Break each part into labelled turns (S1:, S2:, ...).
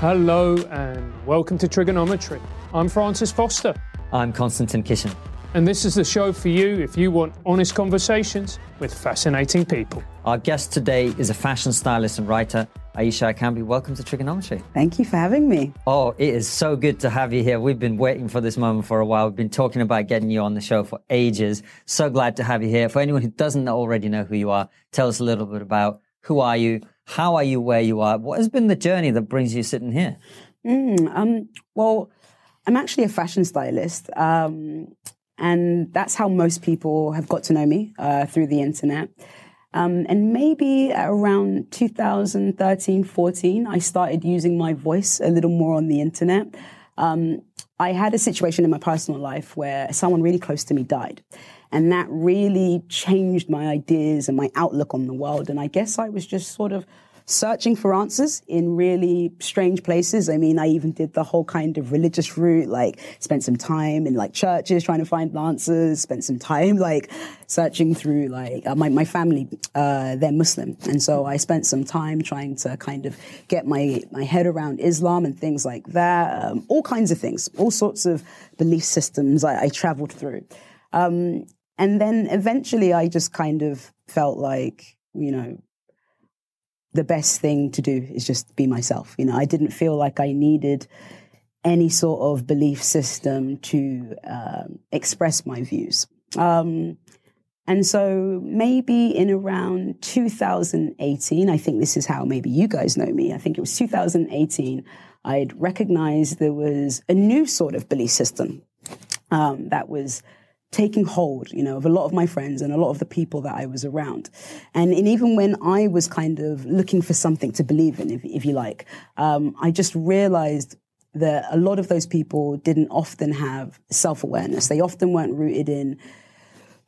S1: Hello and welcome to TRIGGERnometry. I'm Francis Foster.
S2: I'm Konstantin Kisin.
S1: And this is the show for you if you want honest conversations with fascinating people.
S2: Our guest today is a fashion stylist and writer, Ayishat Akanbi. Welcome to TRIGGERnometry.
S3: Thank you for having me.
S2: Oh, it is so good to have you here. We've been waiting for this moment for a while. We've been talking about getting you on the show for ages. So glad to have you here. For anyone who doesn't already know who you are, tell us a little bit about who are you, how are you where you are? What has been the journey that brings you sitting here?
S3: Mm, um, well, I'm actually a fashion stylist. Um, and that's how most people have got to know me uh, through the internet. Um, and maybe around 2013, 14, I started using my voice a little more on the internet. Um, I had a situation in my personal life where someone really close to me died. And that really changed my ideas and my outlook on the world. And I guess I was just sort of searching for answers in really strange places. I mean, I even did the whole kind of religious route, like spent some time in like churches trying to find answers, spent some time like searching through like uh, my, my family, uh, they're Muslim. And so I spent some time trying to kind of get my, my head around Islam and things like that. Um, all kinds of things, all sorts of belief systems I, I traveled through. Um, and then eventually I just kind of felt like, you know, the best thing to do is just be myself. You know, I didn't feel like I needed any sort of belief system to um, express my views. Um, and so maybe in around 2018, I think this is how maybe you guys know me. I think it was 2018, I'd recognized there was a new sort of belief system um, that was taking hold, you know, of a lot of my friends and a lot of the people that I was around. And, and even when I was kind of looking for something to believe in, if, if you like, um, I just realized that a lot of those people didn't often have self-awareness. They often weren't rooted in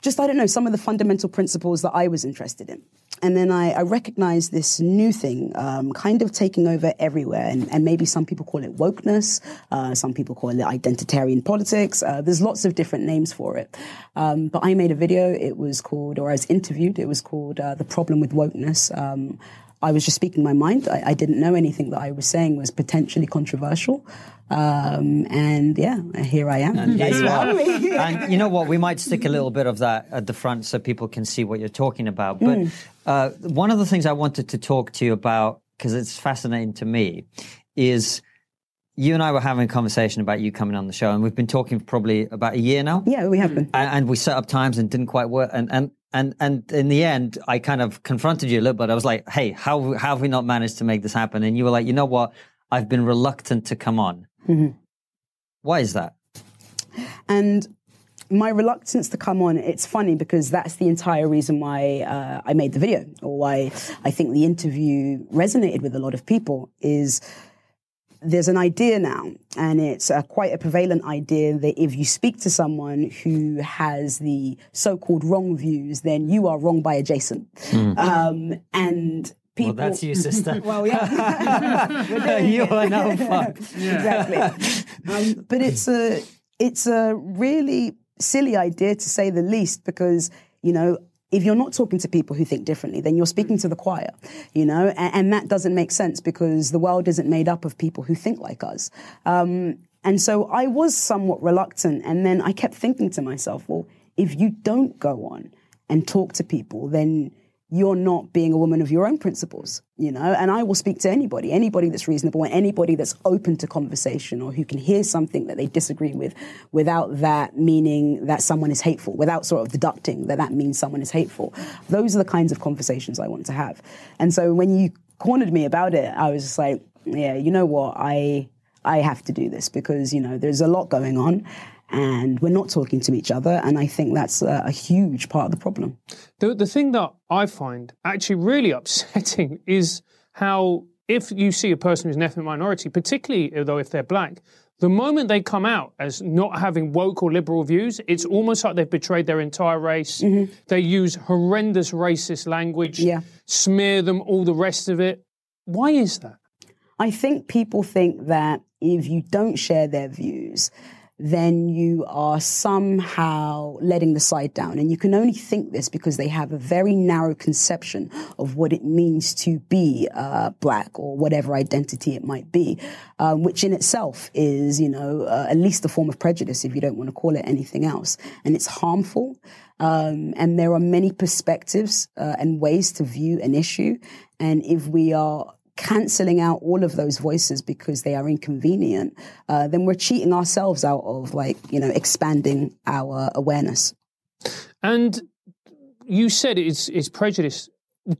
S3: just, I don't know, some of the fundamental principles that I was interested in. And then I, I recognized this new thing um, kind of taking over everywhere. And, and, maybe some people call it wokeness, uh, some people call it identitarian politics. Uh, there's lots of different names for it. Um, but I made a video, it was called, or I was interviewed, it was called uh, The Problem with Wokeness. Um, I was just speaking my mind. I, I, didn't know anything that I was saying was potentially controversial. Um, and yeah, here I am.
S2: And, you and you know what? We might stick a little bit of that at the front so people can see what you're talking about. But mm. uh, one of the things I wanted to talk to you about, because it's fascinating to me, is you and I were having a conversation about you coming on the show, and we've been talking probably about a year now.
S3: Yeah, we have been.
S2: And, and we set up times and didn't quite work. And, and and and in the end, I kind of confronted you a little bit. I was like, "Hey, how how have we not managed to make this happen?" And you were like, "You know what? I've been reluctant to come on. Mm-hmm. Why is that?"
S3: And my reluctance to come on, it's funny because that's the entire reason why uh, I made the video, or why I think the interview resonated with a lot of people. Is there's an idea now, and it's uh, quite a prevalent idea that if you speak to someone who has the so-called wrong views, then you are wrong by adjacent. Mm. Um, and people.
S2: Well, that's you, sister.
S3: well, yeah,
S2: you are now fucked.
S3: Exactly. Um, but it's a it's a really silly idea to say the least because you know if you're not talking to people who think differently, then you're speaking to the choir, you know, and, and that doesn't make sense because the world isn't made up of people who think like us. Um, and so I was somewhat reluctant. And then I kept thinking to myself, well, if you don't go on and talk to people, then you're not being a woman of your own principles, you know? And I will speak to anybody, anybody that's reasonable, and anybody that's open to conversation or who can hear something that they disagree with without that meaning that someone is hateful, without sort of deducting that that means someone is hateful. Those are the kinds of conversations I want to have. And so when you cornered me about it, I was just like, yeah, you know what? I, I have to do this because, you know, there's a lot going on and we're not talking to each other. And I think that's a, a huge part of the problem.
S1: The, the thing that I find actually really upsetting is how if you see a person who's an ethnic minority, particularly though if they're black, the moment they come out as not having woke or liberal views, it's almost like they've betrayed their entire race. Mm-hmm. They use horrendous racist language,
S3: yeah.
S1: smear them, all the rest of it. Why is that?
S3: I think people think that if you don't share their views, then you are somehow letting the side down. And you can only think this because they have a very narrow conception of what it means to be uh, black or whatever identity it might be, um, which in itself is, you know, uh, at least a form of prejudice if you don't want to call it anything else. And it's harmful. Um, and there are many perspectives uh, and ways to view an issue. And if we are canceling out all of those voices because they are inconvenient, uh, then we're cheating ourselves out of like, you know, expanding our awareness.
S1: And you said it's, it's prejudice.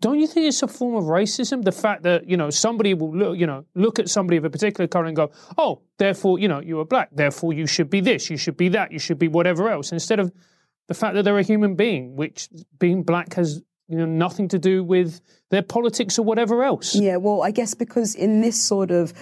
S1: Don't you think it's a form of racism? The fact that, you know, somebody will look, you know, look at somebody of a particular color and go, oh, therefore, you know, you are black. Therefore, you should be this, you should be that, you should be whatever else. Instead of the fact that they're a human being, which being black has you know, nothing to do with their politics or whatever else.
S3: Yeah, well, I guess because in this sort of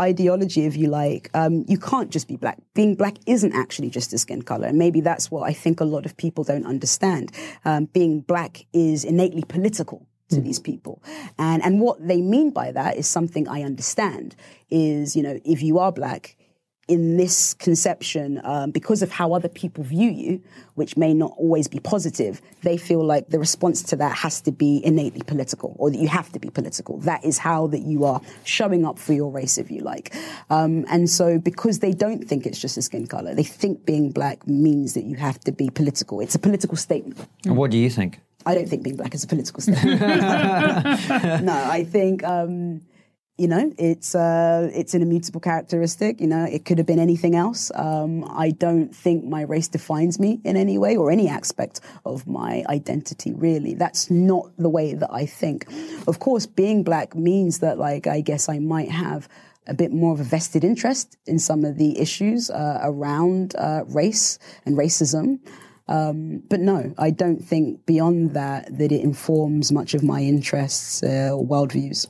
S3: ideology, if you like, um, you can't just be black. Being black isn't actually just a skin color. And maybe that's what I think a lot of people don't understand. Um, being black is innately political to mm. these people. And, and what they mean by that is something I understand is, you know, if you are black, in this conception, um, because of how other people view you, which may not always be positive, they feel like the response to that has to be innately political, or that you have to be political. That is how that you are showing up for your race, if you like. Um, and so, because they don't think it's just a skin color, they think being black means that you have to be political. It's a political statement.
S2: And what do you think?
S3: I don't think being black is a political statement. no, I think. Um, you know, it's uh, it's an immutable characteristic. You know, it could have been anything else. Um, I don't think my race defines me in any way or any aspect of my identity. Really, that's not the way that I think. Of course, being black means that, like, I guess I might have a bit more of a vested interest in some of the issues uh, around uh, race and racism. Um, but no, I don't think beyond that that it informs much of my interests uh, or worldviews.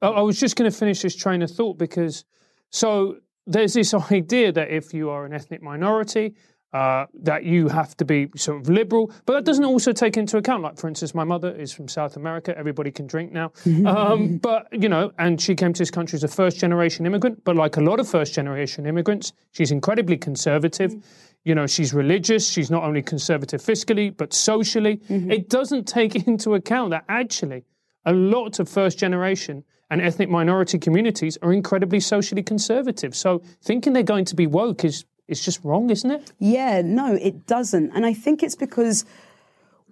S1: I was just going to finish this train of thought because so there's this idea that if you are an ethnic minority, uh, that you have to be sort of liberal, but that doesn't also take into account, like for instance, my mother is from South America. Everybody can drink now, um, but you know, and she came to this country as a first generation immigrant. But like a lot of first generation immigrants, she's incredibly conservative. Mm-hmm. You know, she's religious. She's not only conservative fiscally, but socially. Mm-hmm. It doesn't take into account that actually a lot of first generation and ethnic minority communities are incredibly socially conservative. So thinking they're going to be woke is is just wrong, isn't it?
S3: Yeah, no, it doesn't. And I think it's because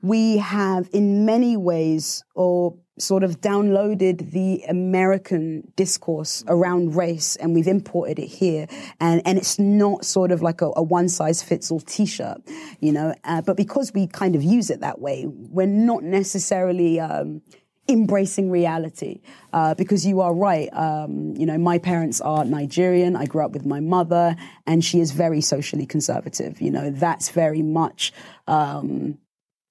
S3: we have in many ways or sort of downloaded the American discourse around race and we've imported it here. And, and it's not sort of like a, a one size fits all t-shirt, you know, uh, but because we kind of use it that way, we're not necessarily, um, embracing reality uh, because you are right um, you know my parents are nigerian i grew up with my mother and she is very socially conservative you know that's very much um,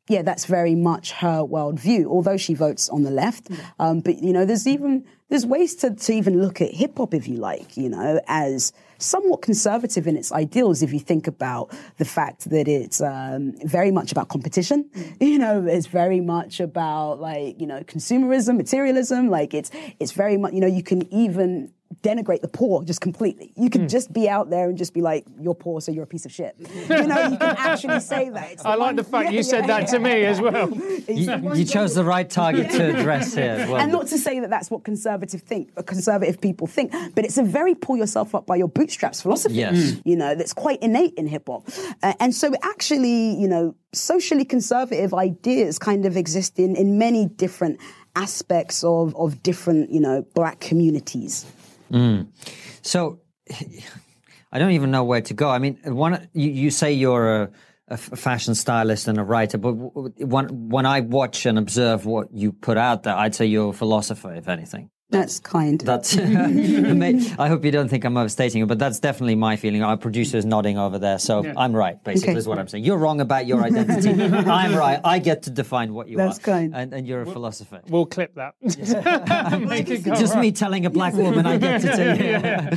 S3: yeah, that's very much her worldview, although she votes on the left. Um, but, you know, there's even, there's ways to, to even look at hip hop, if you like, you know, as somewhat conservative in its ideals if you think about the fact that it's um, very much about competition. Mm. You know, it's very much about like, you know, consumerism, materialism. Like it's, it's very much, you know, you can even denigrate the poor just completely. You can mm. just be out there and just be like, "You're poor, so you're a piece of shit." You know, you can actually say that.
S1: I like the fact yeah, you yeah, said yeah, that to me as well.
S2: you, you chose the right target to address here.
S3: Well. And not to say that that's what conservative think, conservative people think, but it's a very pull yourself up by your bootstraps philosophy.
S2: Yes. Mm.
S3: You know, that's quite innate in hip hop, uh, and so actually, you know, socially conservative ideas kind of exist in in many different aspects of, of different, you know, black communities.
S2: Mm. So I don't even know where to go. I mean, one you, you say you're a, a, fashion stylist and a writer, but when when I watch and observe what you put out there, I'd say you're a philosopher, if anything.
S3: That's kind.
S2: That's. I hope you don't think I'm overstating it, but that's definitely my feeling. Our producer's nodding over there, so
S1: Yeah.
S2: I'm right. Basically,
S3: Okay.
S2: is what I'm saying. You're wrong about your identity. I'm right. I get to define what you
S3: That's
S2: are.
S3: kind.
S2: And, and you're a philosopher.
S1: We'll clip that. Make it
S2: Just
S1: right.
S2: me telling a black woman I get to tell you.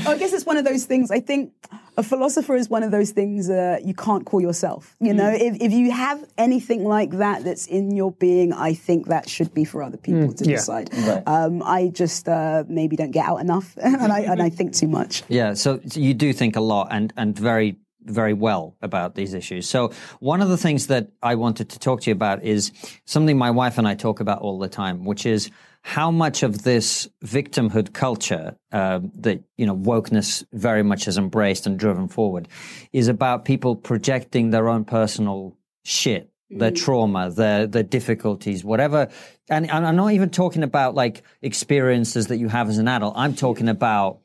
S3: I guess it's one of those things. I think a philosopher is one of those things uh, you can't call yourself. You know, if, if you have anything like that that's in your being, I think that should be for other people to
S1: yeah.
S3: decide. Um, I just uh, maybe don't get out enough, and I and I think too much.
S2: Yeah, so, so you do think a lot and, and very, very well about these issues. So one of the things that I wanted to talk to you about is something my wife and I talk about all the time, which is how much of this victimhood culture um, that you know wokeness very much has embraced and driven forward is about people projecting their own personal shit their mm. trauma, their their difficulties, whatever. And I'm I'm not even talking about like experiences that you have as an adult. I'm talking about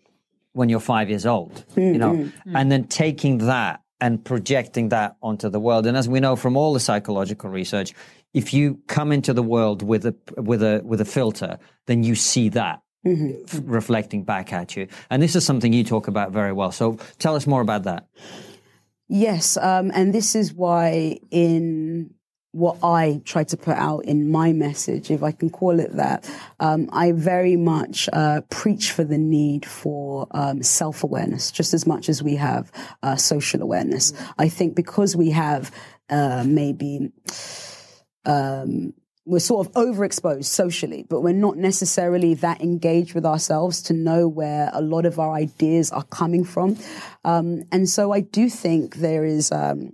S2: when you're five years old, you mm, know, mm. and then taking that and projecting that onto the world. And as we know from all the psychological research, if you come into the world with a with a with a filter, then you see that f- reflecting back at you. And this is something you talk about very well. So tell us more about that.
S3: Yes, um, and this is why in what I try to put out in my message, if I can call it that, um, I very much uh, preach for the need for um, self awareness, just as much as we have uh, social awareness. I think because we have uh, maybe um, we're sort of overexposed socially, but we're not necessarily that engaged with ourselves to know where a lot of our ideas are coming from. Um, and so I do think there is. Um,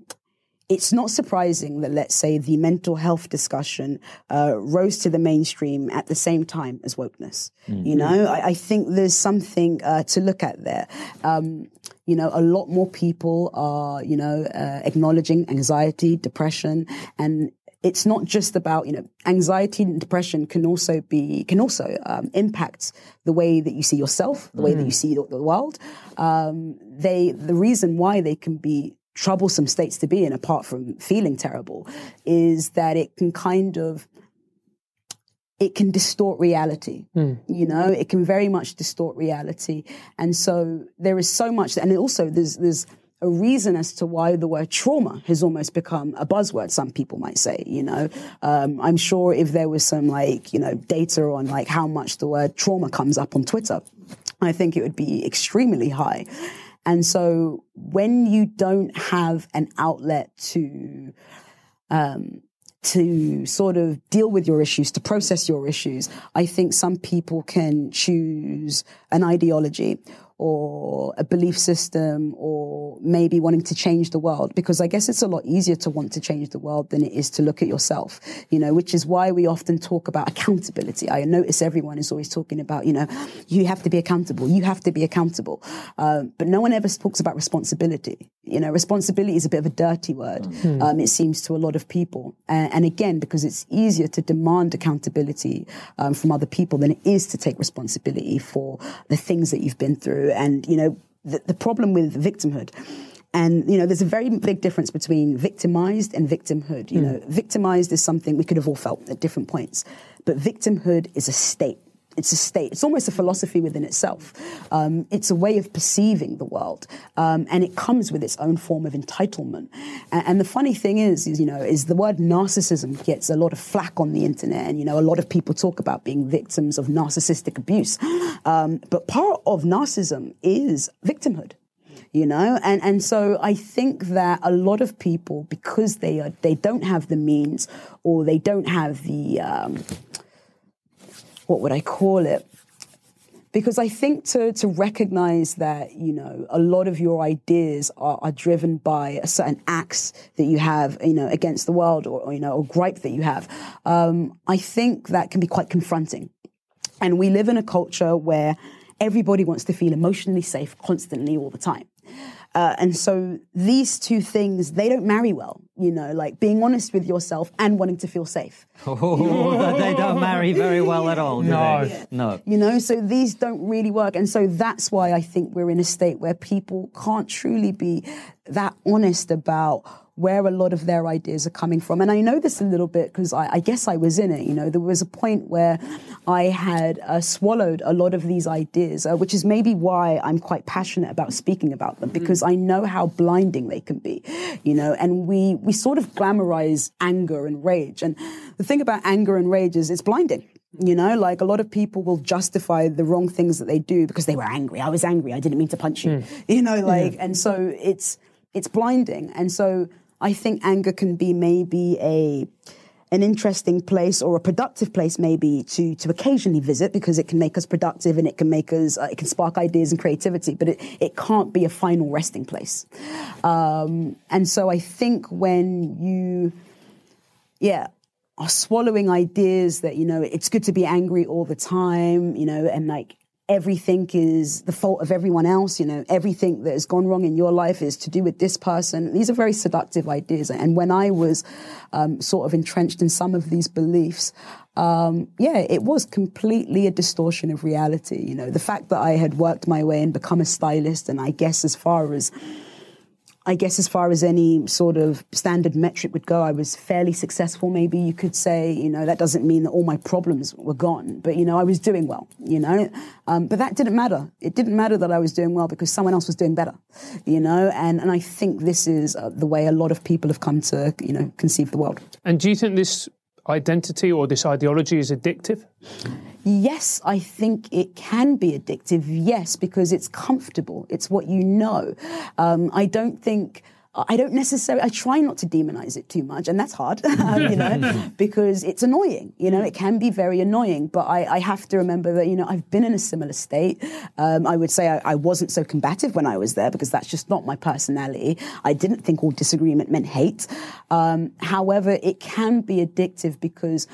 S3: it's not surprising that, let's say, the mental health discussion uh, rose to the mainstream at the same time as wokeness. You know, I, I think there's something uh, to look at there. Um, you know, a lot more people are, you know, uh, acknowledging anxiety, depression, and it's not just about you know anxiety and depression can also be can also um, impact the way that you see yourself the way that you see the, the world um, they the reason why they can be troublesome states to be in apart from feeling terrible is that it can kind of it can distort reality. You know, it can very much distort reality. And so there is so much, and also there's, there's a reason as to why the word trauma has almost become a buzzword, some people might say, you know. Um, I'm sure if there was some like, you know, data on like how much the word trauma comes up on Twitter, I think it would be extremely high. And so when you don't have an outlet to, um, to sort of deal with your issues, to process your issues, I think some people can choose an ideology or a belief system or maybe wanting to change the world because I guess it's a lot easier to want to change the world than it is to look at yourself, you know, which is why we often talk about accountability. I notice everyone is always talking about, you know, you have to be accountable, you have to be accountable. Um, but no one ever talks about responsibility. You know, responsibility is a bit of a dirty word, um, it seems to a lot of people. And, and again, because it's easier to demand accountability um, from other people than it is to take responsibility for the things that you've been through. And, you know, the, the problem with victimhood. And, you know, there's a very big difference between victimized and victimhood. You hmm. know, victimized is something we could have all felt at different points, but victimhood is a state. It's a state. It's almost a philosophy within itself. Um, it's a way of perceiving the world, um, and it comes with its own form of entitlement. And, and the funny thing is, is, you know, is the word narcissism gets a lot of flack on the internet, and you know, a lot of people talk about being victims of narcissistic abuse. Um, but part of narcissism is victimhood you know and and so i think that a lot of people because they are they don't have the means or they don't have the um, what would i call it because I think to to recognize that you know a lot of your ideas are, are driven by a certain acts that you have you know against the world or, or you know or gripe that you have, um, I think that can be quite confronting. And we live in a culture where everybody wants to feel emotionally safe constantly all the time. Uh, and so these two things, they don't marry well, you know, like being honest with yourself and wanting to feel safe.
S2: Oh, they don't marry very well at all,
S1: No.
S2: they? No.
S3: You know, so these don't really work. And so that's why I think we're in a state where people can't truly be that honest about where a lot of their ideas are coming from. And I know this a little bit because I, I, guess I was in it. You know, there was a point where I had uh, swallowed a lot of these ideas, uh, which is maybe why I'm quite passionate about speaking about them because mm. I know how blinding they can be. You know, and we we sort of glamorize anger and rage. And the thing about anger and rage is it's blinding. You know, like a lot of people will justify the wrong things that they do because they were angry. I was angry. I didn't mean to punch you. Mm. You know, like, yeah. and so it's it's blinding. And so I think anger can be maybe a an interesting place or a productive place maybe to to occasionally visit because it can make us productive and it can make us uh, it can spark ideas and creativity but it, it can't be a final resting place. Um, and so i think when you yeah are swallowing ideas that you know it's good to be angry all the time you know and like everything is the fault of everyone else. You know, everything that has gone wrong in your life is to do with this person. These are very seductive ideas. And when I was um, sort of entrenched in some of these beliefs, um, yeah, it was completely a distortion of reality. You know, the fact that I had worked my way and become a stylist, and I guess as far as I guess as far as any sort of standard metric would go, I was fairly successful, maybe you could say. You know, that doesn't mean that all my problems were gone, but, you know, I was doing well, you know. Um, but that didn't matter. It didn't matter that I was doing well because someone else was doing better, you know. And, and I think this is uh, the way a lot of people have come to, you know, conceive the world.
S1: And do you think this identity or this ideology is addictive?
S3: Yes, I think it can be addictive. Yes, because it's comfortable. It's what you know. Um, I don't think. I don't necessarily. I try not to demonize it too much, and that's hard, you know, because it's annoying. You know, it can be very annoying. But I, I have to remember that you know I've been in a similar state. Um, I would say I, I, wasn't so combative when I was there because that's just not my personality. I didn't think all disagreement meant hate. Um, however, it can be addictive because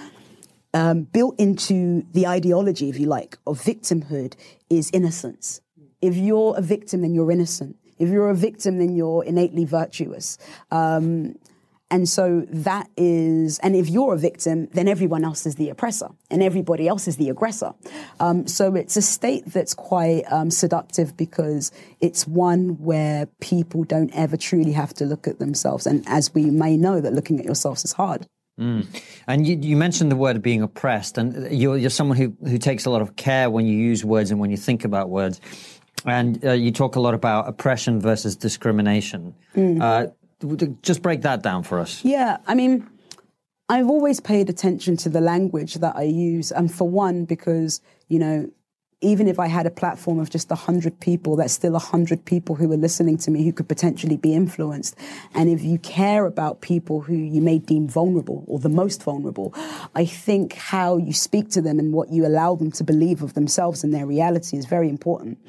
S3: um, built into the ideology, if you like, of victimhood is innocence. If you're a victim, then you're innocent. If you're a victim, then you're innately virtuous. Um, and so that is, and if you're a victim, then everyone else is the oppressor and everybody else is the aggressor. Um, so it's a state that's quite um, seductive because it's one where people don't ever truly have to look at themselves. And as we may know, that looking at yourselves is hard.
S2: Mm. And you, you, mentioned the word being oppressed, and you're, you're, someone who, who takes a lot of care when you use words and when you think about words. And uh, you talk a lot about oppression versus discrimination. Mm. Uh, just break that down for us.
S3: Yeah, I mean, I've always paid attention to the language that I use. And for one, because, you know, even if I had a platform of just 100 people, that's still 100 people who are listening to me who could potentially be influenced. And if you care about people who you may deem vulnerable or the most vulnerable, I think how you speak to them and what you allow them to believe of themselves and their reality is very important.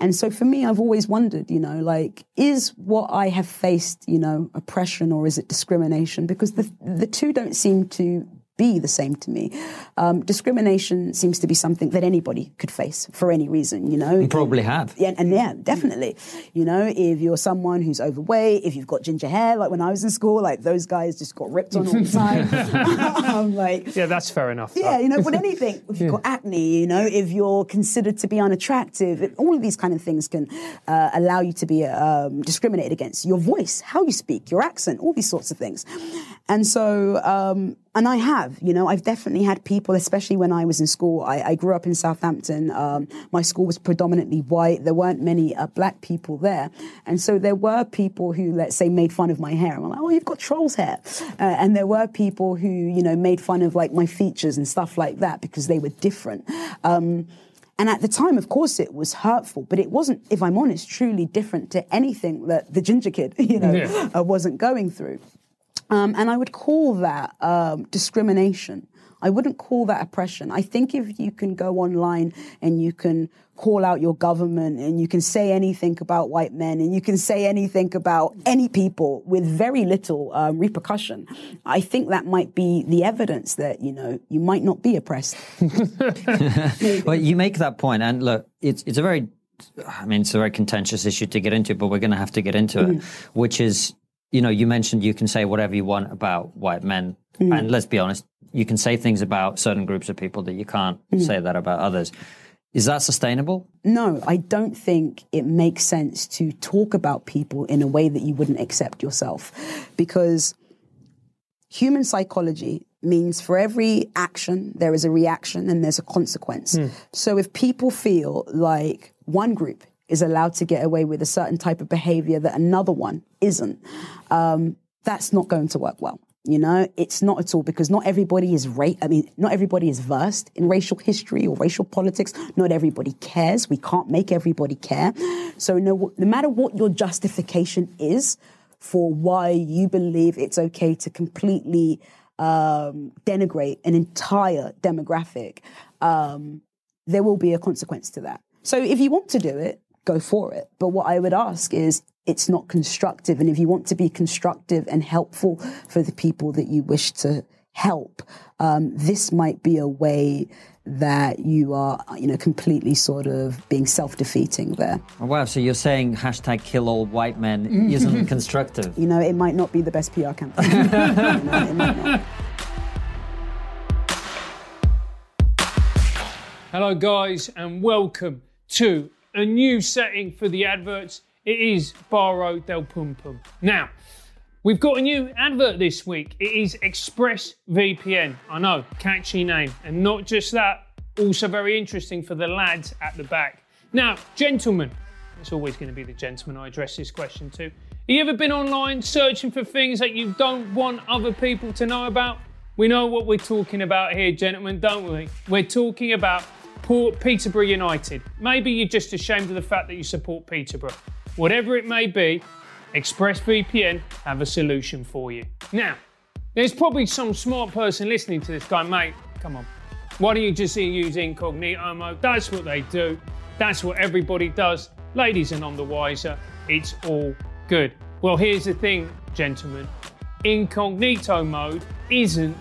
S3: And so for me, I've always wondered, you know, like, is what I have faced, you know, oppression or is it discrimination? Because the, the two don't seem to be the same to me. Um, discrimination seems to be something that anybody could face for any reason, you know.
S2: You probably have.
S3: Yeah, and yeah, definitely. You know, if you're someone who's overweight, if you've got ginger hair, like when I was in school, like those guys just got ripped on all the time.
S1: um, like, yeah, that's fair enough.
S3: Yeah, you know, but anything, if you've yeah. got acne, you know, if you're considered to be unattractive, it, all of these kind of things can uh, allow you to be um, discriminated against. Your voice, how you speak, your accent, all these sorts of things. And so, um, and I have, you know, I've definitely had people, especially when I was in school. I, I grew up in Southampton. Um, my school was predominantly white. There weren't many uh, black people there. And so there were people who, let's say, made fun of my hair. I'm like, oh, you've got troll's hair. Uh, and there were people who, you know, made fun of like my features and stuff like that because they were different. Um, and at the time, of course, it was hurtful, but it wasn't, if I'm honest, truly different to anything that the ginger kid, you know, yeah. uh, wasn't going through. Um, and I would call that um, discrimination. I wouldn't call that oppression. I think if you can go online and you can call out your government and you can say anything about white men and you can say anything about any people with very little um, repercussion, I think that might be the evidence that, you know, you might not be oppressed.
S2: well, you make that point, and look, it's, it's a very I mean, it's a very contentious issue to get into, but we're going to have to get into mm. it, which is you know, you mentioned you can say whatever you want about white men. Mm. And let's be honest, you can say things about certain groups of people that you can't mm. say that about others. Is that sustainable?
S3: No, I don't think it makes sense to talk about people in a way that you wouldn't accept yourself. Because human psychology means for every action, there is a reaction and there's a consequence. So if people feel like one group is allowed to get away with a certain type of behavior that another one isn't, um, that's not going to work well. You know, it's not at all because not everybody is ra- I mean, not everybody is versed in racial history or racial politics. Not everybody cares. We can't make everybody care. So no, no matter what your justification is for why you believe it's okay to completely um, denigrate an entire demographic, um, there will be a consequence to that. So if you want to do it, go for it. But what I would ask is it's not constructive. And if you want to be constructive and helpful for the people that you wish to help, um, this might be a way that you are, you know, completely sort of being self-defeating there.
S2: Oh, wow, so you're saying hashtag kill all white men isn't constructive?
S3: You know, it might not be the best PR campaign. You know, it might not.
S1: Hello, guys, and welcome to a new setting for the adverts. It is Barro del Pum Pum. Now, we've got a new advert this week. It is ExpressVPN. I know, catchy name. And not just that, also very interesting for the lads at the back. Now, gentlemen, it's always going to be the gentleman I address this question to. Have you ever been online searching for things that you don't want other people to know about? We know what we're talking about here, gentlemen, don't we? We're talking about Port Peterborough United. Maybe you're just ashamed of the fact that you support Peterborough. Whatever it may be, ExpressVPN have a solution for you. Now, there's probably some smart person listening to this guy, mate. Come on. Why don't you just use incognito mode? That's what they do. That's what everybody does. Ladies are none the wiser. It's all good. Well, here's the thing, gentlemen. Incognito mode isn't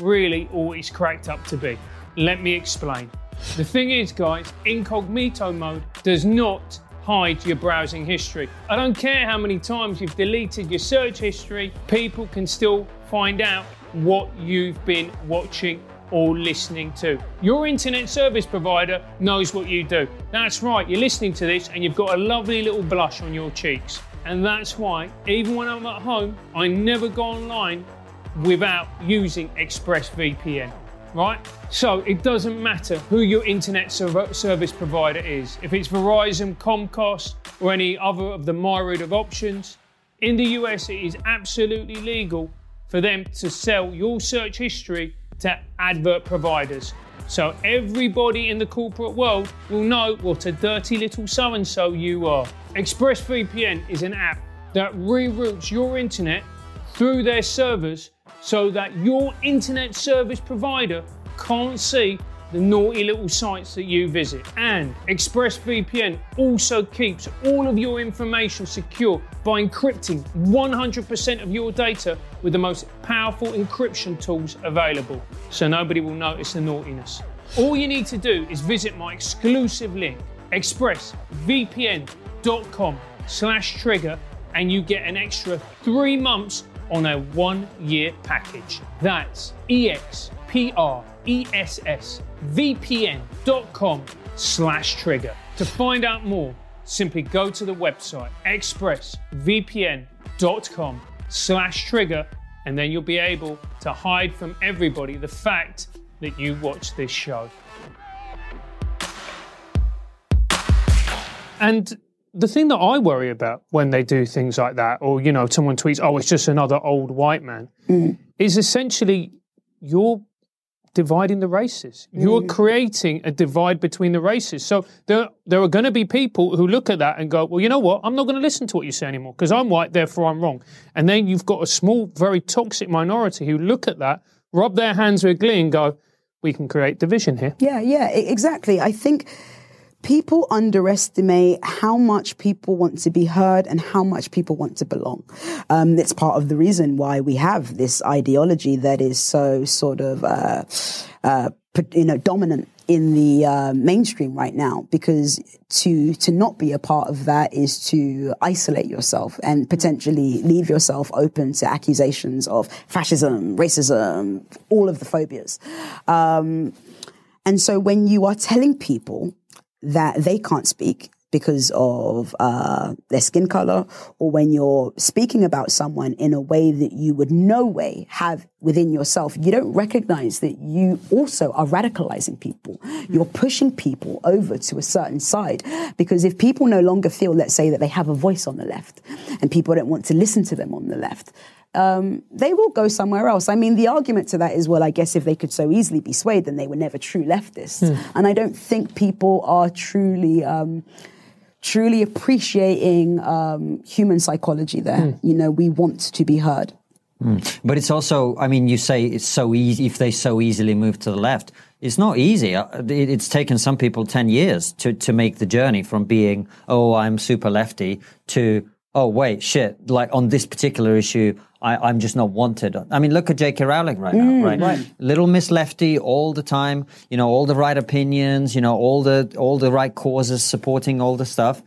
S1: really all it's cracked up to be. Let me explain. The thing is, guys, incognito mode does not hide your browsing history. I don't care how many times you've deleted your search history, people can still find out what you've been watching or listening to. Your internet service provider knows what you do. That's right, you're listening to this and you've got a lovely little blush on your cheeks. And that's why, even when I'm at home, I never go online without using ExpressVPN right? So it doesn't matter who your internet serv- service provider is. If it's Verizon, Comcast, or any other of the myriad of options, in the US it is absolutely legal for them to sell your search history to advert providers. So everybody in the corporate world will know what a dirty little so and so you are. ExpressVPN is an app that reroutes your internet through their servers so that your internet service provider can't see the naughty little sites that you visit. And ExpressVPN also keeps all of your information secure by encrypting 100% of your data with the most powerful encryption tools available, so nobody will notice the naughtiness. All you need to do is visit my exclusive link, expressvpn.com slash trigger, and you get an extra three months on a one-year package. That's expressvpn.com slash trigger. To find out more, simply go to the website expressvpn.com slash trigger and then you'll be able to hide from everybody the fact that you watch this show. And the thing that I worry about when they do things like that, or you know, someone tweets, "Oh, it's just another old white man," mm. is essentially you're dividing the races. You're mm. creating a divide between the races. So there, there are going to be people who look at that and go, "Well, you know what? I'm not going to listen to what you say anymore because I'm white, therefore I'm wrong." And then you've got a small, very toxic minority who look at that, rub their hands with glee, and go, "We can create division here."
S3: Yeah, yeah, exactly. I think people underestimate how much people want to be heard and how much people want to belong. Um, it's part of the reason why we have this ideology that is so sort of, uh, uh, you know, dominant in the uh, mainstream right now because to to not be a part of that is to isolate yourself and potentially leave yourself open to accusations of fascism, racism, all of the phobias. Um, and so when you are telling people that they can't speak because of uh, their skin color, or when you're speaking about someone in a way that you would no way have within yourself, you don't recognize that you also are radicalizing people. You're pushing people over to a certain side. Because if people no longer feel, let's say, that they have a voice on the left and people don't want to listen to them on the left, um, they will go somewhere else. I mean, the argument to that is, well, I guess if they could so easily be swayed, then they were never true leftists. Mm. And I don't think people are truly. Um, truly appreciating um, human psychology there. Mm. You know, we want to be heard.
S2: Mm. But it's also, I mean, you say it's so easy if they so easily move to the left. It's not easy. Uh, it's taken some people 10 years to, to make the journey from being, oh, I'm super lefty to, oh, wait, shit, like on this particular issue, I, am just not wanted. I mean, look at J.K. Rowling right mm, now, right? right? Little Miss Lefty all the time. You know, all the right opinions. You know, all the all the right causes, supporting all the stuff.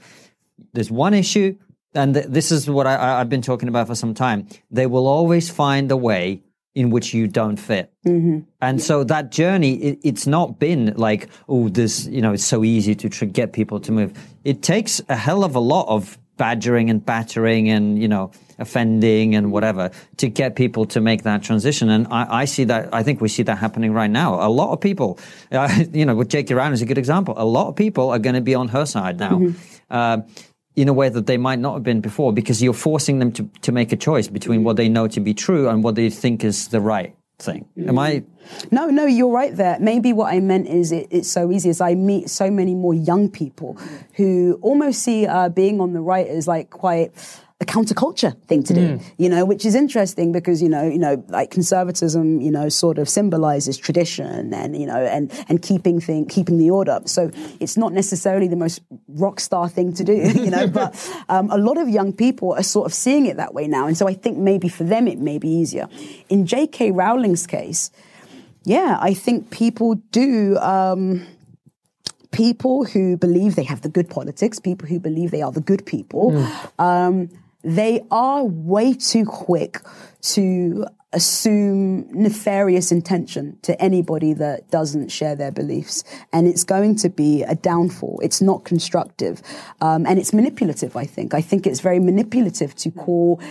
S2: There's one issue, and th- this is what I, have been talking about for some time. They will always find a way in which you don't fit. Mm-hmm. And yeah. so that journey, it, it's not been like, oh, this, you know, it's so easy to tr- get people to move. It takes a hell of a lot of badgering and battering and, you know, offending and whatever to get people to make that transition. And I, I see that, I think we see that happening right now. A lot of people, uh, you know, with J.K. Rowling is a good example. A lot of people are going to be on her side now. Mm-hmm. Uh, in a way that they might not have been before because you're forcing them to, to make a choice between what they know to be true and what they think is the right thing. Am I?
S3: No, no, you're right there. Maybe what I meant is it, it's so easy as I meet so many more young people who almost see uh, being on the right as like quite a counterculture thing to do, mm. you know, which is interesting because, you know, you know, like conservatism, you know, sort of symbolizes tradition and, you know, and, and keeping thing, keeping the order. So it's not necessarily the most rock star thing to do, you know, but um, a lot of young people are sort of seeing it that way now. And so I think maybe for them it may be easier. In J.K. Rowling's case, yeah, I think people do, um, people who believe they have the good politics, people who believe they are the good people, mm. um, they are way too quick to assume nefarious intention to anybody that doesn't share their beliefs. And it's going to be a downfall. It's not constructive. Um, and it's manipulative, I think. I think it's very manipulative to call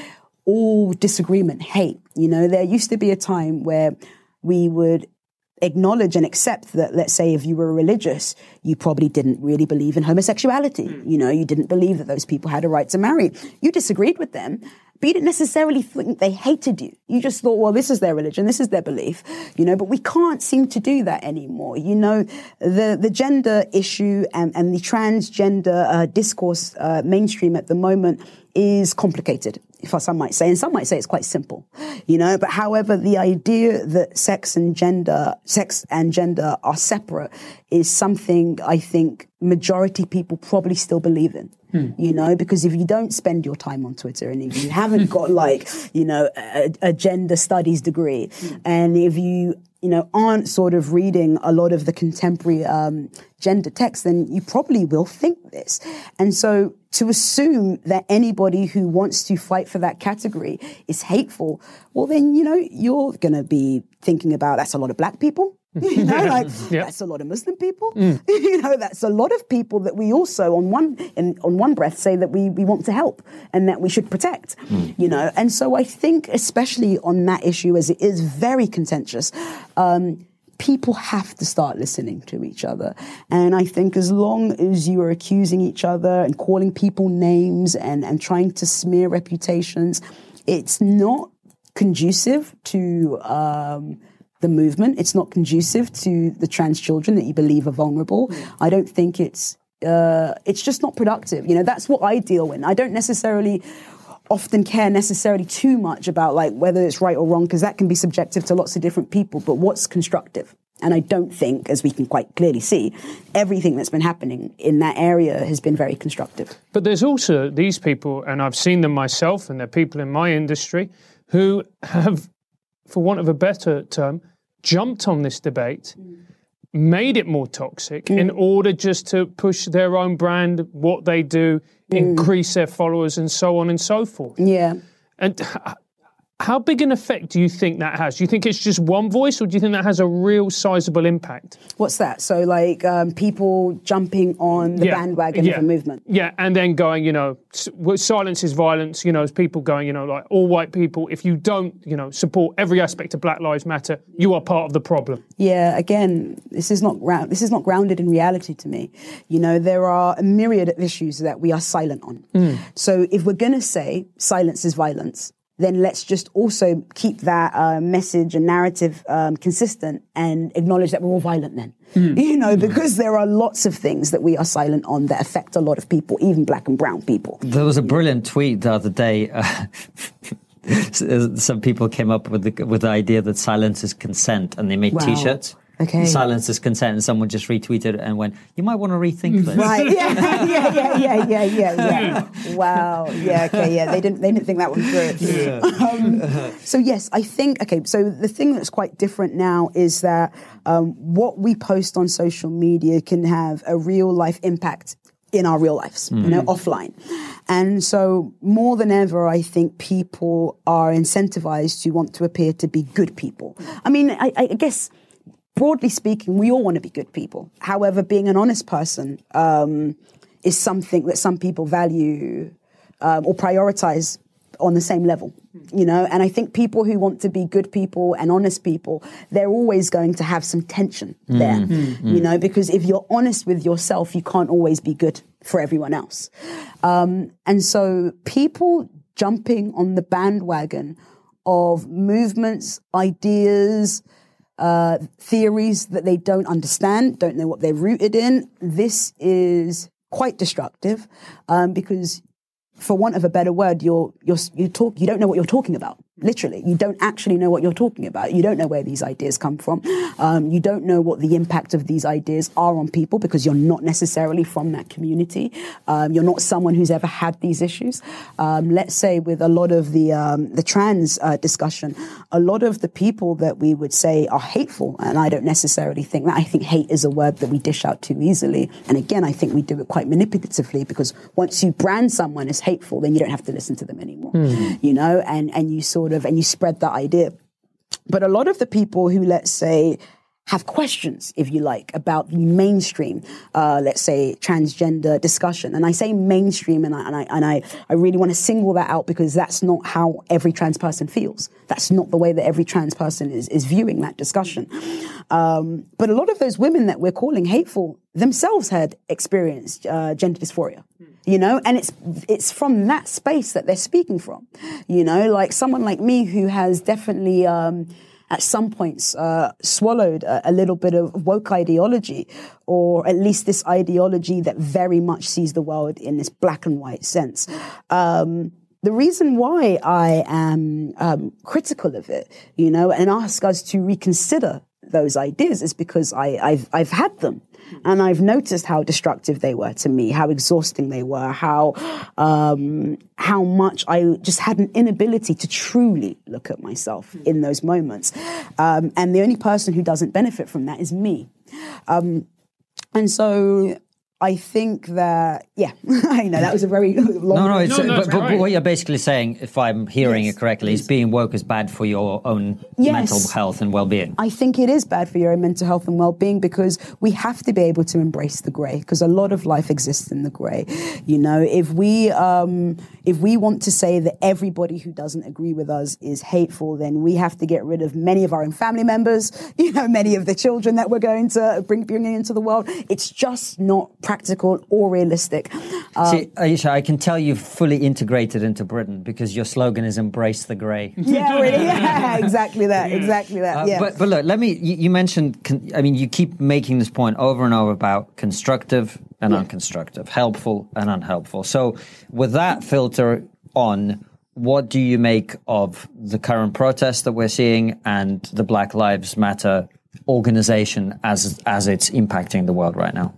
S3: all disagreement hate. You know, there used to be a time where we would acknowledge and accept that, let's say, if you were religious, you probably didn't really believe in homosexuality. Mm. You know, you didn't believe that those people had a right to marry. You disagreed with them, but you didn't necessarily think they hated you. You just thought, well, this is their religion, this is their belief, you know, but we can't seem to do that anymore. You know, the, the gender issue and, and the transgender uh, discourse uh, mainstream at the moment is complicated, if some might say, and some might say it's quite simple, you know. But however, the idea that sex and gender, sex and gender are separate, is something I think majority people probably still believe in. Hmm. You know, because if you don't spend your time on Twitter and if you haven't got like, you know, a, a gender studies degree, hmm. and if you you know, aren't sort of reading a lot of the contemporary um, gender texts, then you probably will think this. And so to assume that anybody who wants to fight for that category is hateful, well, then, you know, you're going to be thinking about that's a lot of black people. you know, like yep. that's a lot of Muslim people. Mm. you know, that's a lot of people that we also, on one in, on one breath, say that we we want to help and that we should protect. Mm. You know, and so I think, especially on that issue, as it is very contentious. Um, people have to start listening to each other. And I think as long as you are accusing each other and calling people names and, and trying to smear reputations, it's not conducive to um, the movement. It's not conducive to the trans children that you believe are vulnerable. Mm. I don't think it's uh, it's just not productive. You know, that's what I deal with. I don't necessarily often care necessarily too much about like whether it's right or wrong because that can be subjective to lots of different people. But what's constructive? And I don't think, as we can quite clearly see, everything that's been happening in that area has been very constructive.
S1: But there's also these people, and I've seen them myself, and they're people in my industry who have for want of a better term, jumped on this debate, mm. made it more toxic mm. in order just to push their own brand, what they do, mm. increase their followers, and so on and so forth.
S3: Yeah.
S1: And how big an effect do you think that has? Do you think it's just one voice, or do you think that has a real sizable impact?
S3: What's that? So, like um, people jumping on the
S1: Yeah,
S3: bandwagon
S1: yeah.
S3: of a movement.
S1: Yeah, and then going, you know, silence is violence. You know, as people going, you know, like all white people. If you don't, you know, support every aspect of Black Lives Matter, you are part of the problem.
S3: Yeah, again, this is not ground. This is not grounded in reality to me. You know, there are a myriad of issues that we are silent on. So, if we're going to say silence is violence, then let's just also keep that uh, message and narrative um, consistent and acknowledge that we're all violent. Then, you know, because there are lots of things that we are silent on that affect a lot of people, even black and brown people.
S2: There was a brilliant tweet the other day. Uh, some people came up with the, with the idea that silence is consent, and they made
S3: Wow.
S2: T-shirts.
S3: Okay.
S2: Silence is consent, and someone just retweeted it and went, "You might want to rethink this."
S3: Right? Yeah, yeah, yeah, yeah, yeah, yeah, yeah. Wow. Yeah. Okay. Yeah. They didn't. They didn't think that one through. Um, so yes, I think. Okay. So the thing that's quite different now is that um, what we post on social media can have a real life impact in our real lives, you know, offline. And so more than ever, I think people are incentivized to want to appear to be good people. I mean, I, I guess broadly speaking, we all want to be good people. However, being an honest person um, is something that some people value um, or prioritize on the same level. You know, and I think people who want to be good people and honest people, they're always going to have some tension there. You know, because if you're honest with yourself, you can't always be good for everyone else. Um, and so people jumping on the bandwagon of movements, ideas, uh, theories that they don't understand, don't know what they're rooted in. This is quite destructive um, because, for want of a better word, you're you're you talk you don't know what you're talking about. Literally, you don't actually know what you're talking about. You don't know where these ideas come from. Um, you don't know what the impact of these ideas are on people because you're not necessarily from that community. Um, you're not someone who's ever had these issues. Um, let's say with a lot of the um, the trans uh, discussion, a lot of the people that we would say are hateful, and I don't necessarily think that. I think hate is a word that we dish out too easily. And again, I think we do it quite manipulatively because once you brand someone as hateful, then you don't have to listen to them anymore. You know, and and you sort of and you spread that idea. But a lot of the people who, let's say, have questions, if you like, about the mainstream, uh, let's say, transgender discussion. And I say mainstream, and I, and I, and I, I really want to single that out because that's not how every trans person feels. That's not the way that every trans person is, is viewing that discussion. Um, but a lot of those women that we're calling hateful themselves had experienced uh, gender dysphoria you know and it's it's from that space that they're speaking from you know like someone like me who has definitely um at some points uh, swallowed a, a little bit of woke ideology, or at least this ideology that very much sees the world in this black and white sense. Um, the reason why I am um, critical of it, you know, and ask us to reconsider those ideas is because I, I've, I've had them. And I've noticed how destructive they were to me, how exhausting they were, how um, how much I just had an inability to truly look at myself in those moments. Um, and the only person who doesn't benefit from that is me. Um, and so I think that, yeah, I know that was a very long.
S2: No, no, it's,
S1: No, no,
S2: but,
S1: it's
S2: but
S1: right.
S2: what you're basically saying, if I'm hearing
S3: Yes.
S2: it correctly, is being woke is bad for your own
S3: Yes.
S2: mental health and well-being.
S3: I think it is bad for your own mental health and well-being because we have to be able to embrace the grey because a lot of life exists in the grey. You know, if we um, if we want to say that everybody who doesn't agree with us is hateful, then we have to get rid of many of our own family members. You know, many of the children that we're going to bring bringing into the world. It's just not practical or realistic. Um,
S2: See, Aisha, I can tell you've fully integrated into Britain because your slogan is "Embrace the grey."
S3: yeah, really. Yeah, exactly that. Exactly that.
S2: Uh,
S3: yeah.
S2: But but look, let me. You, you mentioned. Con, I mean, you keep making this point over and over about constructive and unconstructive, helpful and unhelpful. So with that filter on, what do you make of the current protests that we're seeing and the Black Lives Matter organization as as it's impacting the world right now?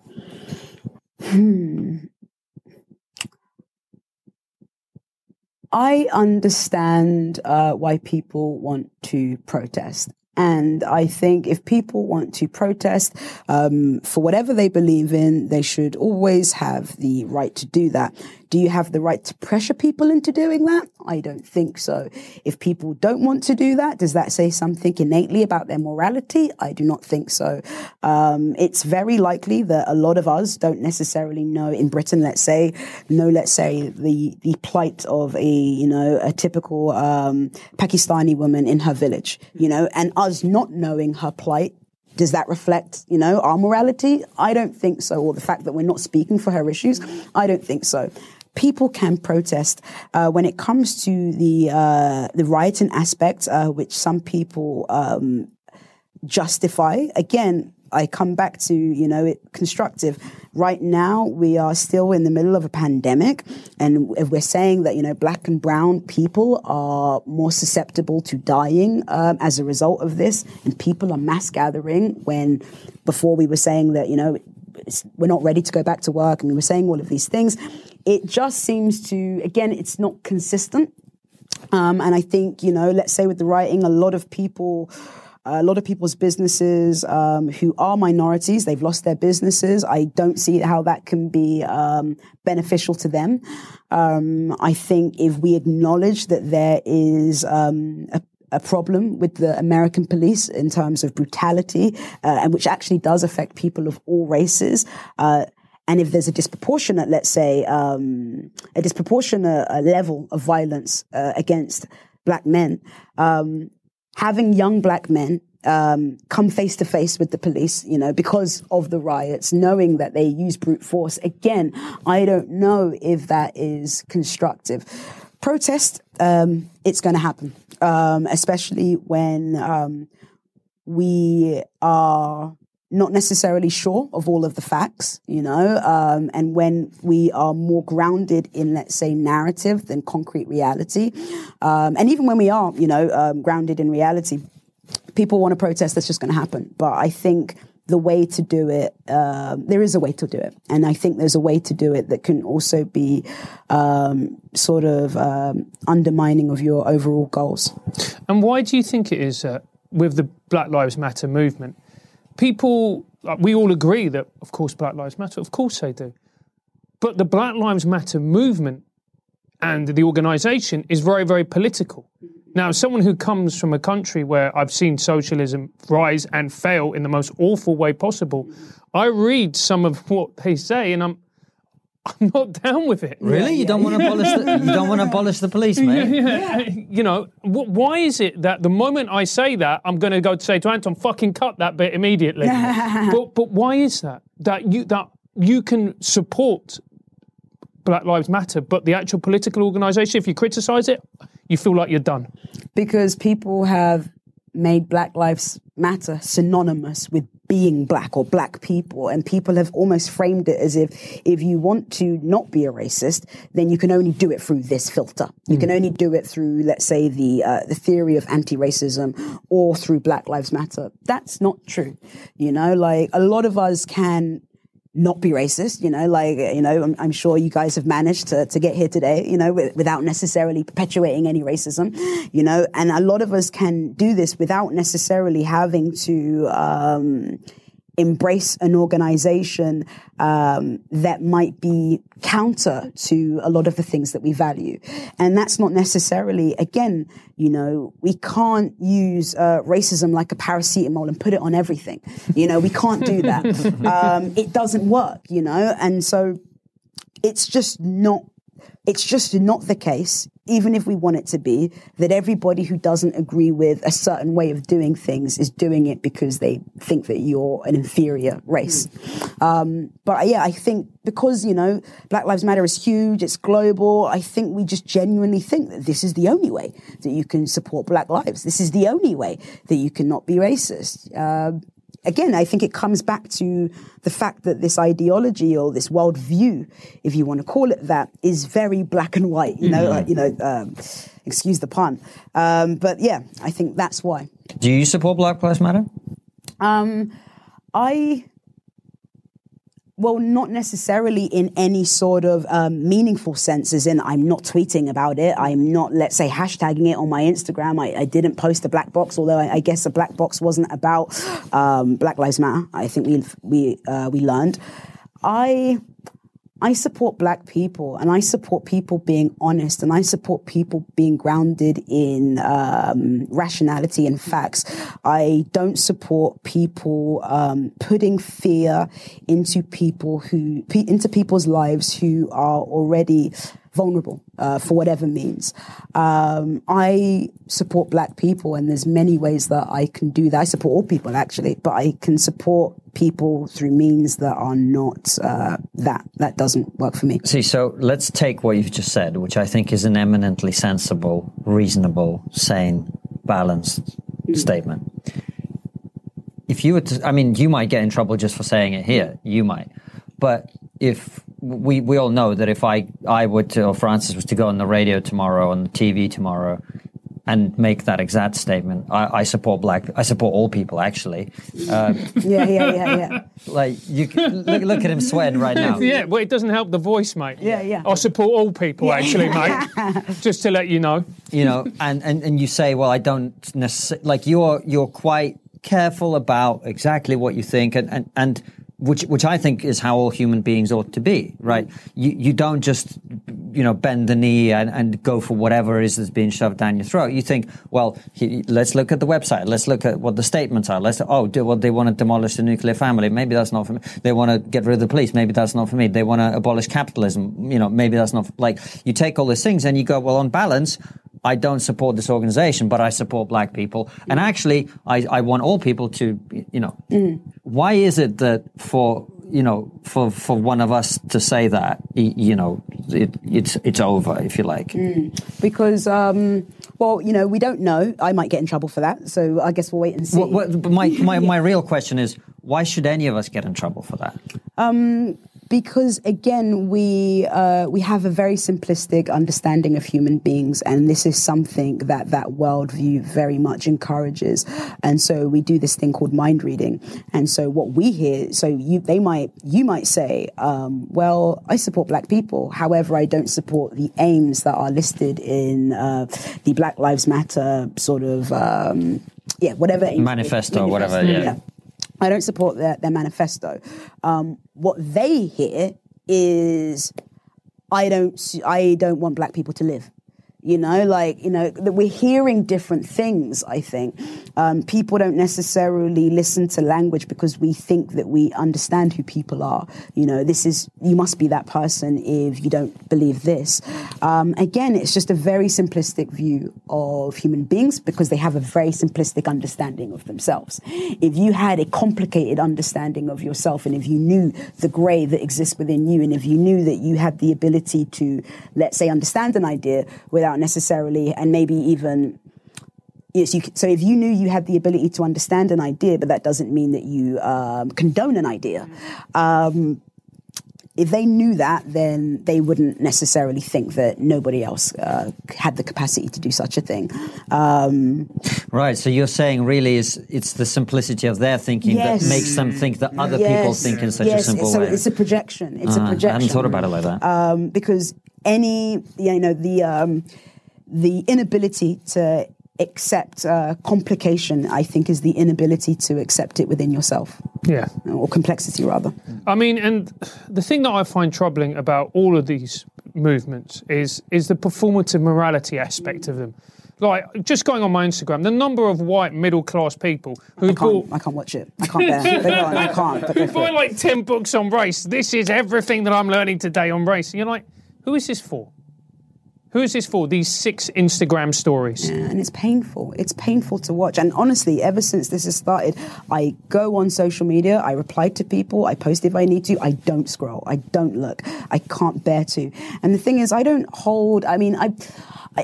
S3: I understand uh, why people want to protest. And I think if people want to protest um, for whatever they believe in, they should always have the right to do that. Do you have the right to pressure people into doing that? I don't think so. If people don't want to do that, does that say something innately about their morality? I do not think so. Um, it's very likely that a lot of us don't necessarily know in Britain, let's say, know, let's say, the, the plight of a, you know, a typical um, Pakistani woman in her village, you know, and us not knowing her plight does that reflect, you know, our morality? I don't think so. Or the fact that we're not speaking for her issues? I don't think so. People can protest uh, when it comes to the uh, the rioting aspect, uh, which some people um, justify. Again, I come back to, you know, it constructive. Right now, we are still in the middle of a pandemic. And we're saying that, you know, black and brown people are more susceptible to dying um, as a result of this, and people are mass gathering when before we were saying that, you know, we're not ready to go back to work and we were saying all of these things, it just seems to, again, it's not consistent. Um, and I think, you know, let's say with the writing, a lot of people a lot of people's businesses um, who are minorities, they've lost their businesses. I don't see how that can be um, beneficial to them. Um, I think if we acknowledge that there is um, a a problem with the American police in terms of brutality, uh, and which actually does affect people of all races. Uh, and if there's a disproportionate, let's say, um, a disproportionate uh, level of violence uh, against black men, um, having young black men um, come face to face with the police, you know, because of the riots, knowing that they use brute force. Again, I don't know if that is constructive. Protest, um, it's going to happen, um, especially when um, we are not necessarily sure of all of the facts, you know, um, and when we are more grounded in, let's say, narrative than concrete reality, um, and even when we are, you know, um, grounded in reality, people want to protest. That's just going to happen. But I think the way to do it, uh, there is a way to do it, and I think there's a way to do it that can also be um, sort of um, undermining of your overall goals.
S1: And why do you think it is uh, with the Black Lives Matter movement? People, uh, we all agree that, of course, Black Lives Matter. Of course they do. But the Black Lives Matter movement and the organisation is very, very political. Now, someone who comes from a country where I've seen socialism rise and fail in the most awful way possible, I read some of what they say and I'm I'm not down with it.
S2: Really? You don't want to abolish the, you don't want to abolish the police, mate?
S1: Yeah, yeah. You know, wh- why is it that the moment I say that, I'm going to go to say to Anton, fucking cut that bit immediately. but but why is that? That you that you can support Black Lives Matter, but the actual political organisation, if you criticise it, you feel like you're done.
S3: Because people have made Black Lives Matter synonymous with being black or black people. And people have almost framed it as if if you want to not be a racist, then you can only do it through this filter. You mm. can only do it through, let's say, the uh, the theory of anti-racism or through Black Lives Matter. That's not true. You know, like a lot of us can not be racist, you know, like, you know, I'm, I'm, sure you guys have managed to, to get here today, you know, without necessarily perpetuating any racism, you know, and a lot of us can do this without necessarily having to, um, embrace an organization um, that might be counter to a lot of the things that we value. And that's not necessarily, again, you know, we can't use uh, racism like a paracetamol and put it on everything. You know, we can't do that. um, it doesn't work, you know, and so it's just not it's just not the case, even if we want it to be, that everybody who doesn't agree with a certain way of doing things is doing it because they think that you're an inferior race. Mm. Um, but yeah, I think because, you know, Black Lives Matter is huge, it's global, I think we just genuinely think that this is the only way that you can support Black lives. This is the only way that you cannot be racist. Uh, again, I think it comes back to the fact that this ideology or this world view, if you want to call it that, is very black and white. You know, mm-hmm. you know. Um, excuse the pun, um, but yeah, I think that's why.
S2: Do you support Black Lives Matter?
S3: Um, I well, not necessarily in any sort of um, meaningful sense, as in I'm not tweeting about it. I'm not, let's say, hashtagging it on my Instagram. I, I didn't post a black box, although I, I guess a black box wasn't about um, Black Lives Matter. I think we we uh, we learned. I I support black people and I support people being honest and I support people being grounded in um, rationality and facts. I don't support people um, putting fear into people who, into people's lives who are already vulnerable uh, for whatever means. Um, I support black people, and there's many ways that I can do that. I support all people actually, but I can support people through means that are not uh, that. That doesn't work for me.
S2: See, so let's take what you've just said, which I think is an eminently sensible, reasonable, sane, balanced mm. statement. If you were to, I mean, you might get in trouble just for saying it here. You might, but if we we all know that if I I would to, or Francis was to go on the radio tomorrow on the TV tomorrow and make that exact statement, I, I support black. I support all people actually.
S3: Uh, yeah, yeah, yeah, yeah.
S2: Like you look look at him sweating right now.
S1: Yeah, well, it doesn't help the voice, mate.
S3: Yeah, yeah.
S1: I support all people yeah. actually, mate. Just to let you know.
S2: You know, and and and you say, well, I don't necessarily like you're you're quite careful about exactly what you think and and and which which I think is how all human beings ought to be, right? You you don't just you know bend the knee and, and go for whatever it is that's being shoved down your throat. You think, well, he, let's look at the website. Let's look at what the statements are. Let's oh, do, well, they want to demolish the nuclear family. Maybe that's not for me. They want to get rid of the police. Maybe that's not for me. They want to abolish capitalism. You know, maybe that's not for, like you take all these things and you go, well, on balance, I don't support this organization, but I support black people. And actually, I, I want all people to, you know, mm. why is it that for, you know, for, for one of us to say that, you know, it, it's, it's over, if you like? Mm.
S3: Because, um, well, you know, we don't know. I might get in trouble for that. So I guess we'll wait and see.
S2: Well, well, my, my, my real question is, why should any of us get in trouble for that?
S3: Um, because again we uh, we have a very simplistic understanding of human beings and this is something that that worldview very much encourages and so we do this thing called mind reading and so what we hear so you they might you might say um, well I support black people however I don't support the aims that are listed in uh, the Black Lives Matter sort of um, yeah whatever
S2: manifesto, manifesto whatever yeah. yeah.
S3: I don't support their, their manifesto. Um, what they hear is, I don't, I don't want black people to live. You know, like, you know, that we're hearing different things, I think. Um, people don't necessarily listen to language because we think that we understand who people are. You know, this is, you must be that person if you don't believe this. Um, again, it's just a very simplistic view of human beings because they have a very simplistic understanding of themselves. If you had a complicated understanding of yourself and if you knew the gray that exists within you and if you knew that you had the ability to, let's say, understand an idea without without necessarily, and maybe even Yes, you, so if you knew you had the ability to understand an idea, but that doesn't mean that you um, condone an idea. Um, if they knew that, then they wouldn't necessarily think that nobody else uh, had the capacity to do such a thing. Um,
S2: right. So you're saying really is it's the simplicity of their thinking yes. that makes them think that other yes. people think in such yes. a simple
S3: so
S2: way.
S3: It's a projection. It's uh, a projection. I
S2: hadn't thought about it like that.
S3: Um, because any, you know, the um, the inability to accept uh, complication, I think, is the inability to accept it within yourself.
S1: Yeah.
S3: Or complexity, rather.
S1: I mean, and the thing that I find troubling about all of these movements is is the performative morality aspect of them. Like just going on my Instagram, the number of white middle class people who
S3: I can't, I can't watch it. I can't bear. on, I can't.
S1: Who buy like ten books on race. This is everything that I'm learning today on race. And you're like, who is this for? Who is this for? These six Instagram stories.
S3: Yeah, and it's painful. It's painful to watch. And honestly, ever since this has started, I go on social media, I reply to people, I post if I need to, I don't scroll, I don't look, I can't bear to. And the thing is, I don't hold, I mean, I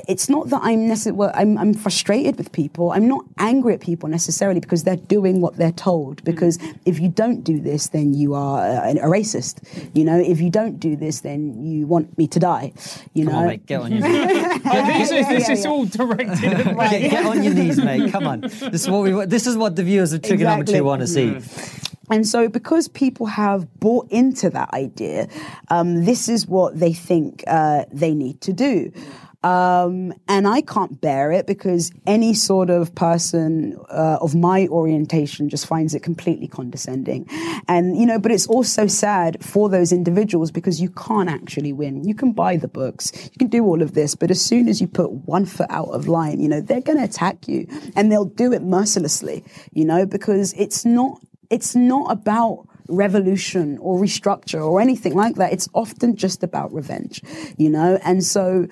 S3: it's not that I'm necessarily, well, I'm, I'm frustrated with people. I'm not angry at people necessarily because they're doing what they're told. Because if you don't do this, then you are a, a, racist. You know, if you don't do this, then you want me to die. You
S2: Come
S3: know,
S2: on, mate, get on your knees.
S1: this is, this yeah, is all directed.
S2: right. get, get, on your knees, mate. Come on. This is what we. This is what the viewers of TRIGGERnometry exactly. want to see. Mm.
S3: And so, because people have bought into that idea, um, this is what they think uh, they need to do. Um, and I can't bear it because any sort of person uh, of my orientation just finds it completely condescending. And, you know, but it's also sad for those individuals because you can't actually win. You can buy the books, you can do all of this, but as soon as you put one foot out of line, you know, they're going to attack you and they'll do it mercilessly, you know, because it's not, it's not about revolution or restructure or anything like that. It's often just about revenge, you know? And so,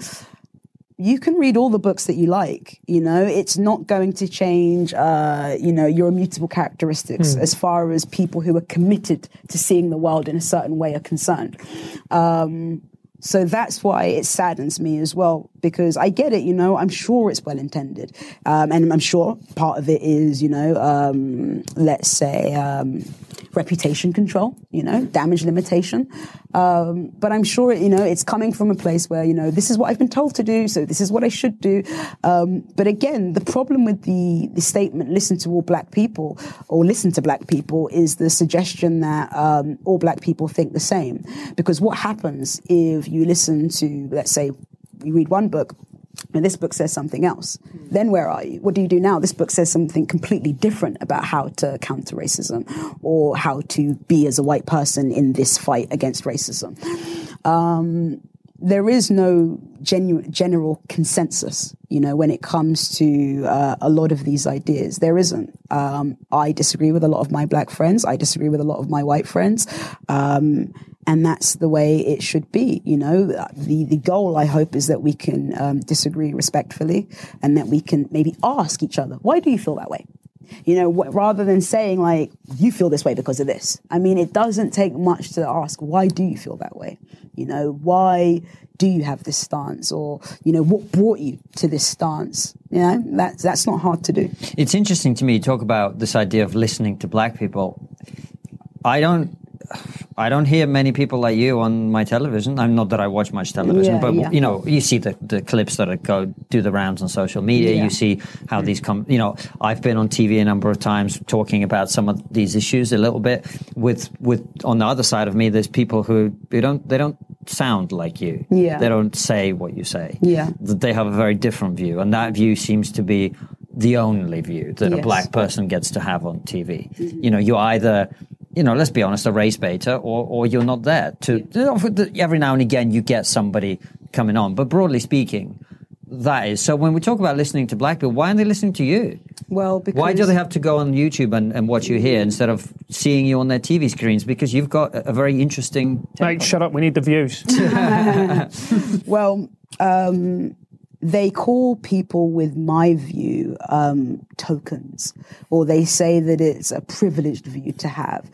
S3: you can read all the books that you like. You know, it's not going to change, uh, you know, your immutable characteristics mm. as far as people who are committed to seeing the world in a certain way are concerned. Um, so that's why it saddens me as well, because I get it, you know, I'm sure it's well intended. Um, and I'm sure part of it is, you know, um, let's say, um, reputation control, you know, damage limitation. Um, but I'm sure, you know, it's coming from a place where, you know, this is what I've been told to do, so this is what I should do. Um, but again, the problem with the, the statement, listen to all black people or listen to black people is the suggestion that um, all black people think the same. Because what happens if you listen to, let's say, you read one book, and this book says something else. Mm. Then where are you? What do you do now? This book says something completely different about how to counter racism or how to be as a white person in this fight against racism. Um, there is no genu- general consensus, you know, when it comes to uh, a lot of these ideas. There isn't. Um, I disagree with a lot of my black friends. I disagree with a lot of my white friends. Um, and that's the way it should be. You know, the the goal I hope is that we can um, disagree respectfully, and that we can maybe ask each other, why do you feel that way? You know, wh- rather than saying like you feel this way because of this. I mean, it doesn't take much to ask why do you feel that way. You know, why do you have this stance, or you know, what brought you to this stance? You know, that's that's not hard to do.
S2: It's interesting to me. You talk about this idea of listening to black people. I don't I don't hear many people like you on my television. I'm not that I watch much television, yeah, but yeah. you know, you see the, the clips that go do the rounds on social media. Yeah. You see how these come. You know, I've been on TV a number of times talking about some of these issues a little bit. With with on the other side of me, there's people who they don't they don't sound like you.
S3: Yeah,
S2: they don't say what you say.
S3: Yeah,
S2: they have a very different view, and that view seems to be the only view that yes. a black person gets to have on TV. Mm-hmm. You know, you either you know, let's be honest, a race baiter, or or you're not there. To yeah. every now and again, you get somebody coming on, but broadly speaking, that is. So when we talk about listening to black people, why aren't they listening to you?
S3: Well, because
S2: why do they have to go on YouTube and, and watch you here instead of seeing you on their TV screens? Because you've got a, a very interesting.
S1: Mate, shut up. We need the views.
S3: well. Um, they call people with my view um, tokens, or they say that it's a privileged view to have,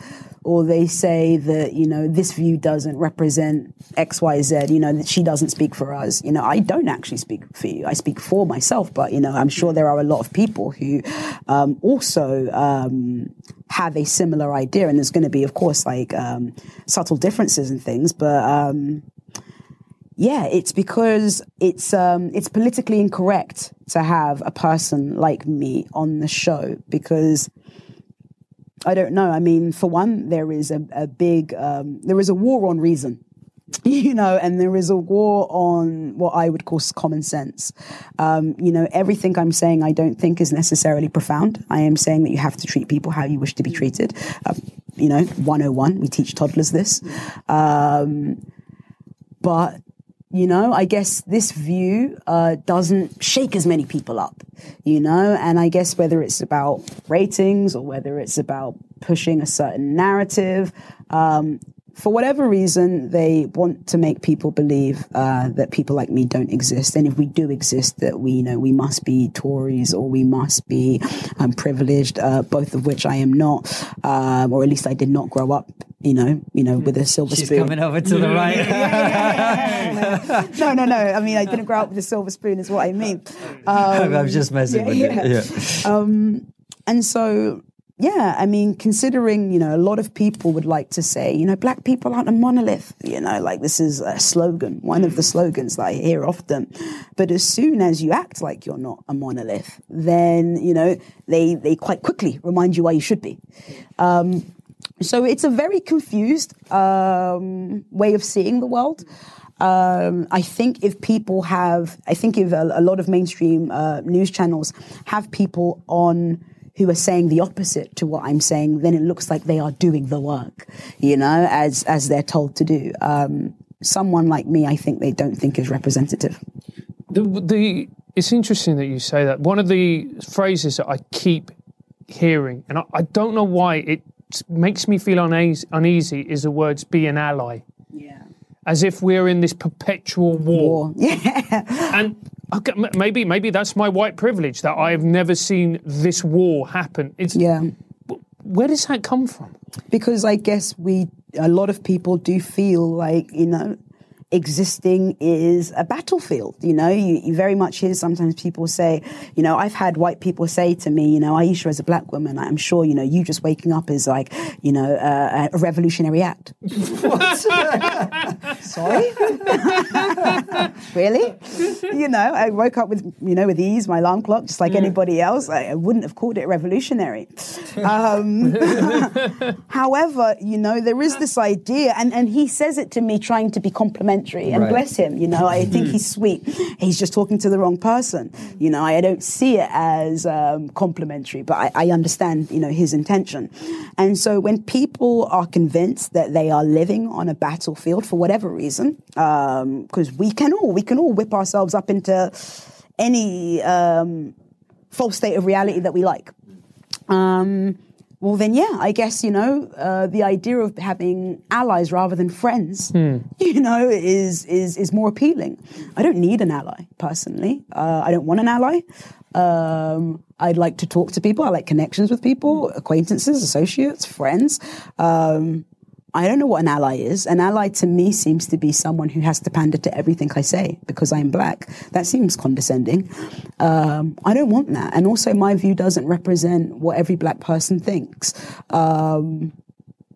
S3: or they say that you know this view doesn't represent X, Y, Z. You know that she doesn't speak for us. You know I don't actually speak for you. I speak for myself, but you know I'm sure there are a lot of people who um, also. Um, have a similar idea, and there's going to be, of course, like um, subtle differences and things, but um, yeah, it's because it's um, it's politically incorrect to have a person like me on the show because I don't know. I mean, for one, there is a, a big um, there is a war on reason. You know, and there is a war on what I would call common sense. Um, you know, everything I'm saying I don't think is necessarily profound. I am saying that you have to treat people how you wish to be treated. Uh, you know, 101, we teach toddlers this. Um, but you know, I guess this view uh, doesn't shake as many people up, you know, and I guess whether it's about ratings or whether it's about pushing a certain narrative, um, for whatever reason, they want to make people believe uh, that people like me don't exist, and if we do exist, that we you know we must be Tories or we must be um, privileged, uh, both of which I am not, um, or at least I did not grow up. You know, you know, with a silver spoon.
S2: She's
S3: spoon.
S2: coming over to the right.
S3: yeah, no, no, no. I mean, I didn't grow up with a silver spoon, is what I mean.
S2: Um, I'm just messing with you. Yeah.
S3: Um, and so yeah, I mean, considering, you know, a lot of people would like to say, you know, black people aren't a monolith, you know, like this is a slogan, one of the slogans that I hear often. But as soon as you act like you're not a monolith, then, you know, they, they quite quickly remind you why you should be. Um, so it's a very confused um, way of seeing the world. Um, I think if people have, I think if a, a lot of mainstream uh, news channels have people on who are saying the opposite to what I'm saying, then it looks like they are doing the work, you know, as as they're told to do. Um, someone like me, I think they don't think is representative.
S1: The, the it's interesting that you say that. One of the phrases that I keep hearing, and I, I don't know why it makes me feel uneasy, uneasy, is the words "be an ally."
S3: Yeah.
S1: As if we're in this perpetual war.
S3: War. Yeah.
S1: And okay, maybe maybe that's my white privilege that I have never seen this war happen. It's
S3: yeah.
S1: where does that come from?
S3: because I guess we a lot of people do feel like you know existing is a battlefield you know? You, you very much hear sometimes people say you know I've had white people say to me you know Aisha as a black woman. I'm sure you know you just waking up is like you know uh, a revolutionary act. Sorry? Really? You know I woke up with you know with ease my alarm clock just like anybody else. I, I wouldn't have called it revolutionary. Um, However, you know, there is this idea, and, and he says it to me trying to be complimentary, and
S2: Right.
S3: bless him, you know, I think he's sweet. He's just talking to the wrong person. You know, I don't see it as um, complimentary, but I, I understand, you know, his intention. And so when people are convinced that they are living on a battlefield for whatever reason, because we can all, we can all whip ourselves up into any um, false state of reality that we like. Um, well, then, yeah, I guess, you know, uh, the idea of having allies rather than friends, you know, is, is, is more appealing. I don't need an ally, personally. Uh, I don't want an ally. Um, I'd like to talk to people. I like connections with people, acquaintances, associates, friends. Um, I don't know what an ally is. An ally to me seems to be someone who has to pander to everything I say because I'm black. That seems condescending. Um, I don't want that. And also, my view doesn't represent what every black person thinks. Um,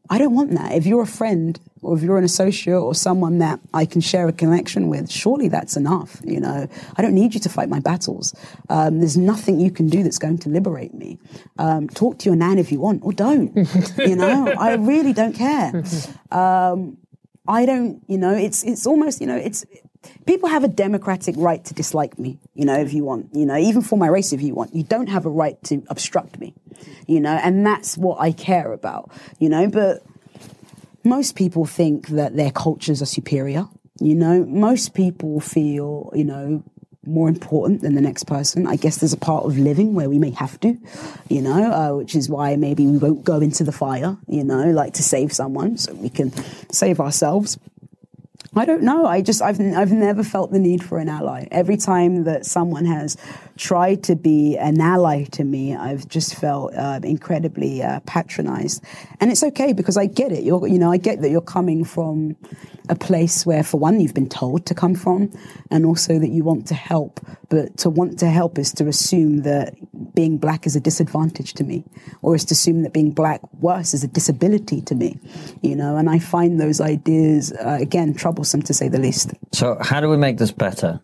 S3: I don't want that. If you're a friend or if you're an associate or someone that I can share a connection with, surely that's enough. You know, I don't need you to fight my battles. Um, there's nothing you can do that's going to liberate me. Um, talk to your nan if you want, or don't. you know, I really don't care. Um, I don't. You know, it's it's almost you know it's. People have a democratic right to dislike me, you know, if you want, you know, even for my race, if you want. You don't have a right to obstruct me, you know, and that's what I care about, you know, but most people think that their cultures are superior. You know, most people feel, you know, more important than the next person. I guess there's a part of living where we may have to, you know, uh, which is why maybe we won't go into the fire, you know, like to save someone so we can save ourselves. I don't know. I just I've I've never felt the need for an ally. Every time that someone has tried to be an ally to me, I've just felt uh, incredibly uh, patronized. And it's okay because I get it. You're you know I get that you're coming from a place where, for one, you've been told to come from, and also that you want to help. But to want to help is to assume that being black is a disadvantage to me, or is to assume that being black worse is a disability to me. You know, and I find those ideas uh, again troublesome to say the least.
S2: So, how do we make this better?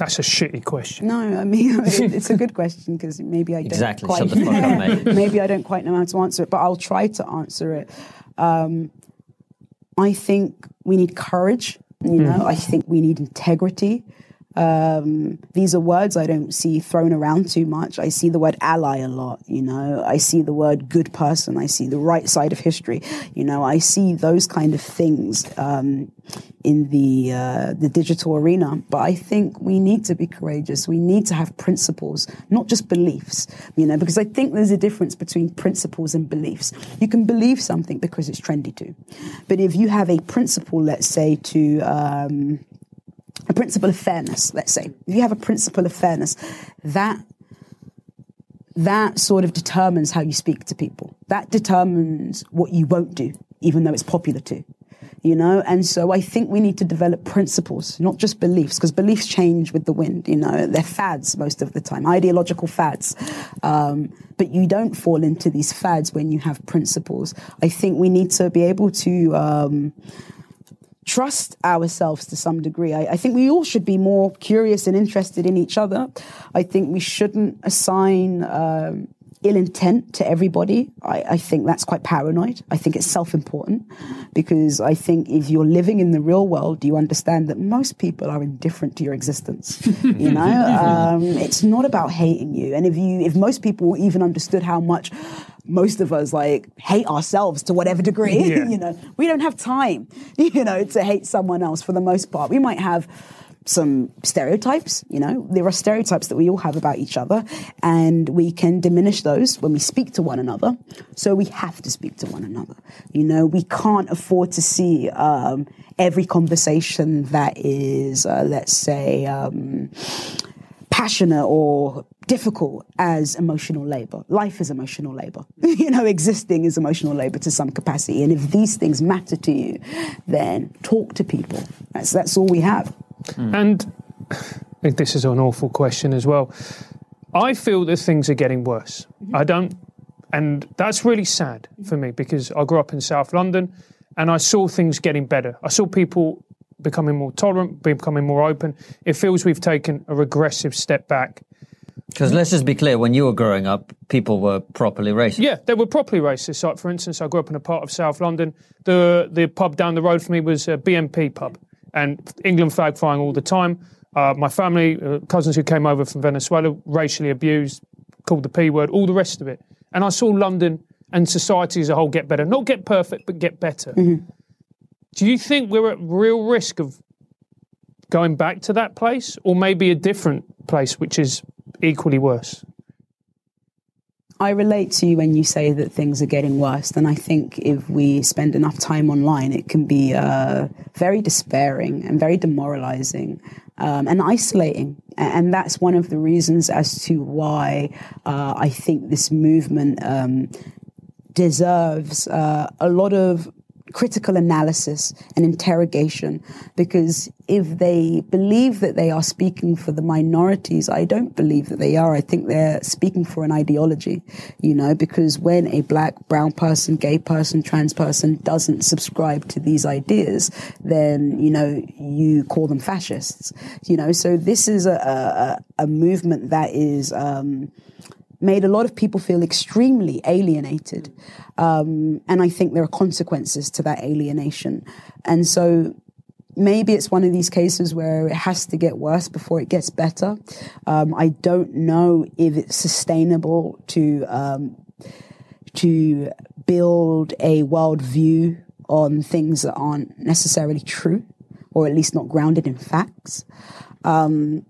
S1: That's a shitty question.
S3: No, I mean it's a good question because maybe I don't
S2: Exactly.
S3: quite
S2: the fuck up,
S3: maybe I don't quite know how to answer it, but I'll try to answer it. Um, I think we need courage. You know, I think we need integrity. Um, these are words I don't see thrown around too much. I see the word ally a lot. You know, I see the word good person. I see the right side of history. You know, I see those kind of things um, in the uh, the digital arena. But I think we need to be courageous. We need to have principles, not just beliefs. You know, because I think there's a difference between principles and beliefs. You can believe something because it's trendy to, but if you have a principle, let's say to um, principle of fairness, let's say. If you have a principle of fairness, that that sort of determines how you speak to people. That determines what you won't do, even though it's popular to. You know, and so I think we need to develop principles, not just beliefs, because beliefs change with the wind. You know, they're fads most of the time, ideological fads. Um, but you don't fall into these fads when you have principles. I think we need to be able to um, trust ourselves to some degree. I, I think we all should be more curious and interested in each other. I think we shouldn't assign um, ill intent to everybody. I, I, think that's quite paranoid. I think it's self important because I think if you're living in the real world, you understand that most people are indifferent to your existence. you know, um, it's not about hating you. And if you, if most people even understood how much most of us like hate ourselves to whatever degree, yeah. you know, we don't have time, you know, to hate someone else for the most part. We might have some stereotypes. You know, there are stereotypes that we all have about each other, and we can diminish those when we speak to one another. So we have to speak to one another. You know, we can't afford to see um, every conversation that is, uh, let's say, um, passionate or difficult as emotional labor. Life is emotional labor. you know, existing is emotional labor to some capacity. And if these things matter to you, then talk to people. That's that's all we have.
S1: Mm. And this is an awful question as well. I feel that things are getting worse. Mm-hmm. I don't, and that's really sad for me because I grew up in South London and I saw things getting better. I saw people becoming more tolerant, becoming more open. It feels we've taken a regressive step back.
S2: Because let's just be clear, when you were growing up, people were properly racist.
S1: Yeah, they were properly racist. Like, for instance, I grew up in a part of South London. The the pub down the road for me was a BNP pub and England flag flying all the time. Uh, my family, uh, cousins who came over from Venezuela, racially abused, called the P word, all the rest of it. And I saw London and society as a whole get better. Not get perfect, but get better. Mm-hmm. Do you think we're at real risk of going back to that place or maybe a different place which is equally worse?
S3: I relate to you when you say that things are getting worse. And I think if we spend enough time online, it can be uh, very despairing and very demoralizing um, and isolating. And that's one of the reasons as to why uh, I think this movement um, deserves uh, a lot of critical analysis and interrogation because if they believe that they are speaking for the minorities, I don't believe that they are. I think they're speaking for an ideology, you know, because when a black, brown person, gay person, trans person doesn't subscribe to these ideas, then, you know, you call them fascists, you know. So this is a, a, a movement that is, um, made a lot of people feel extremely alienated. Um, and I think there are consequences to that alienation. And so maybe it's one of these cases where it has to get worse before it gets better. Um, I don't know if it's sustainable to um, to build a worldview on things that aren't necessarily true, or at least not grounded in facts. Um,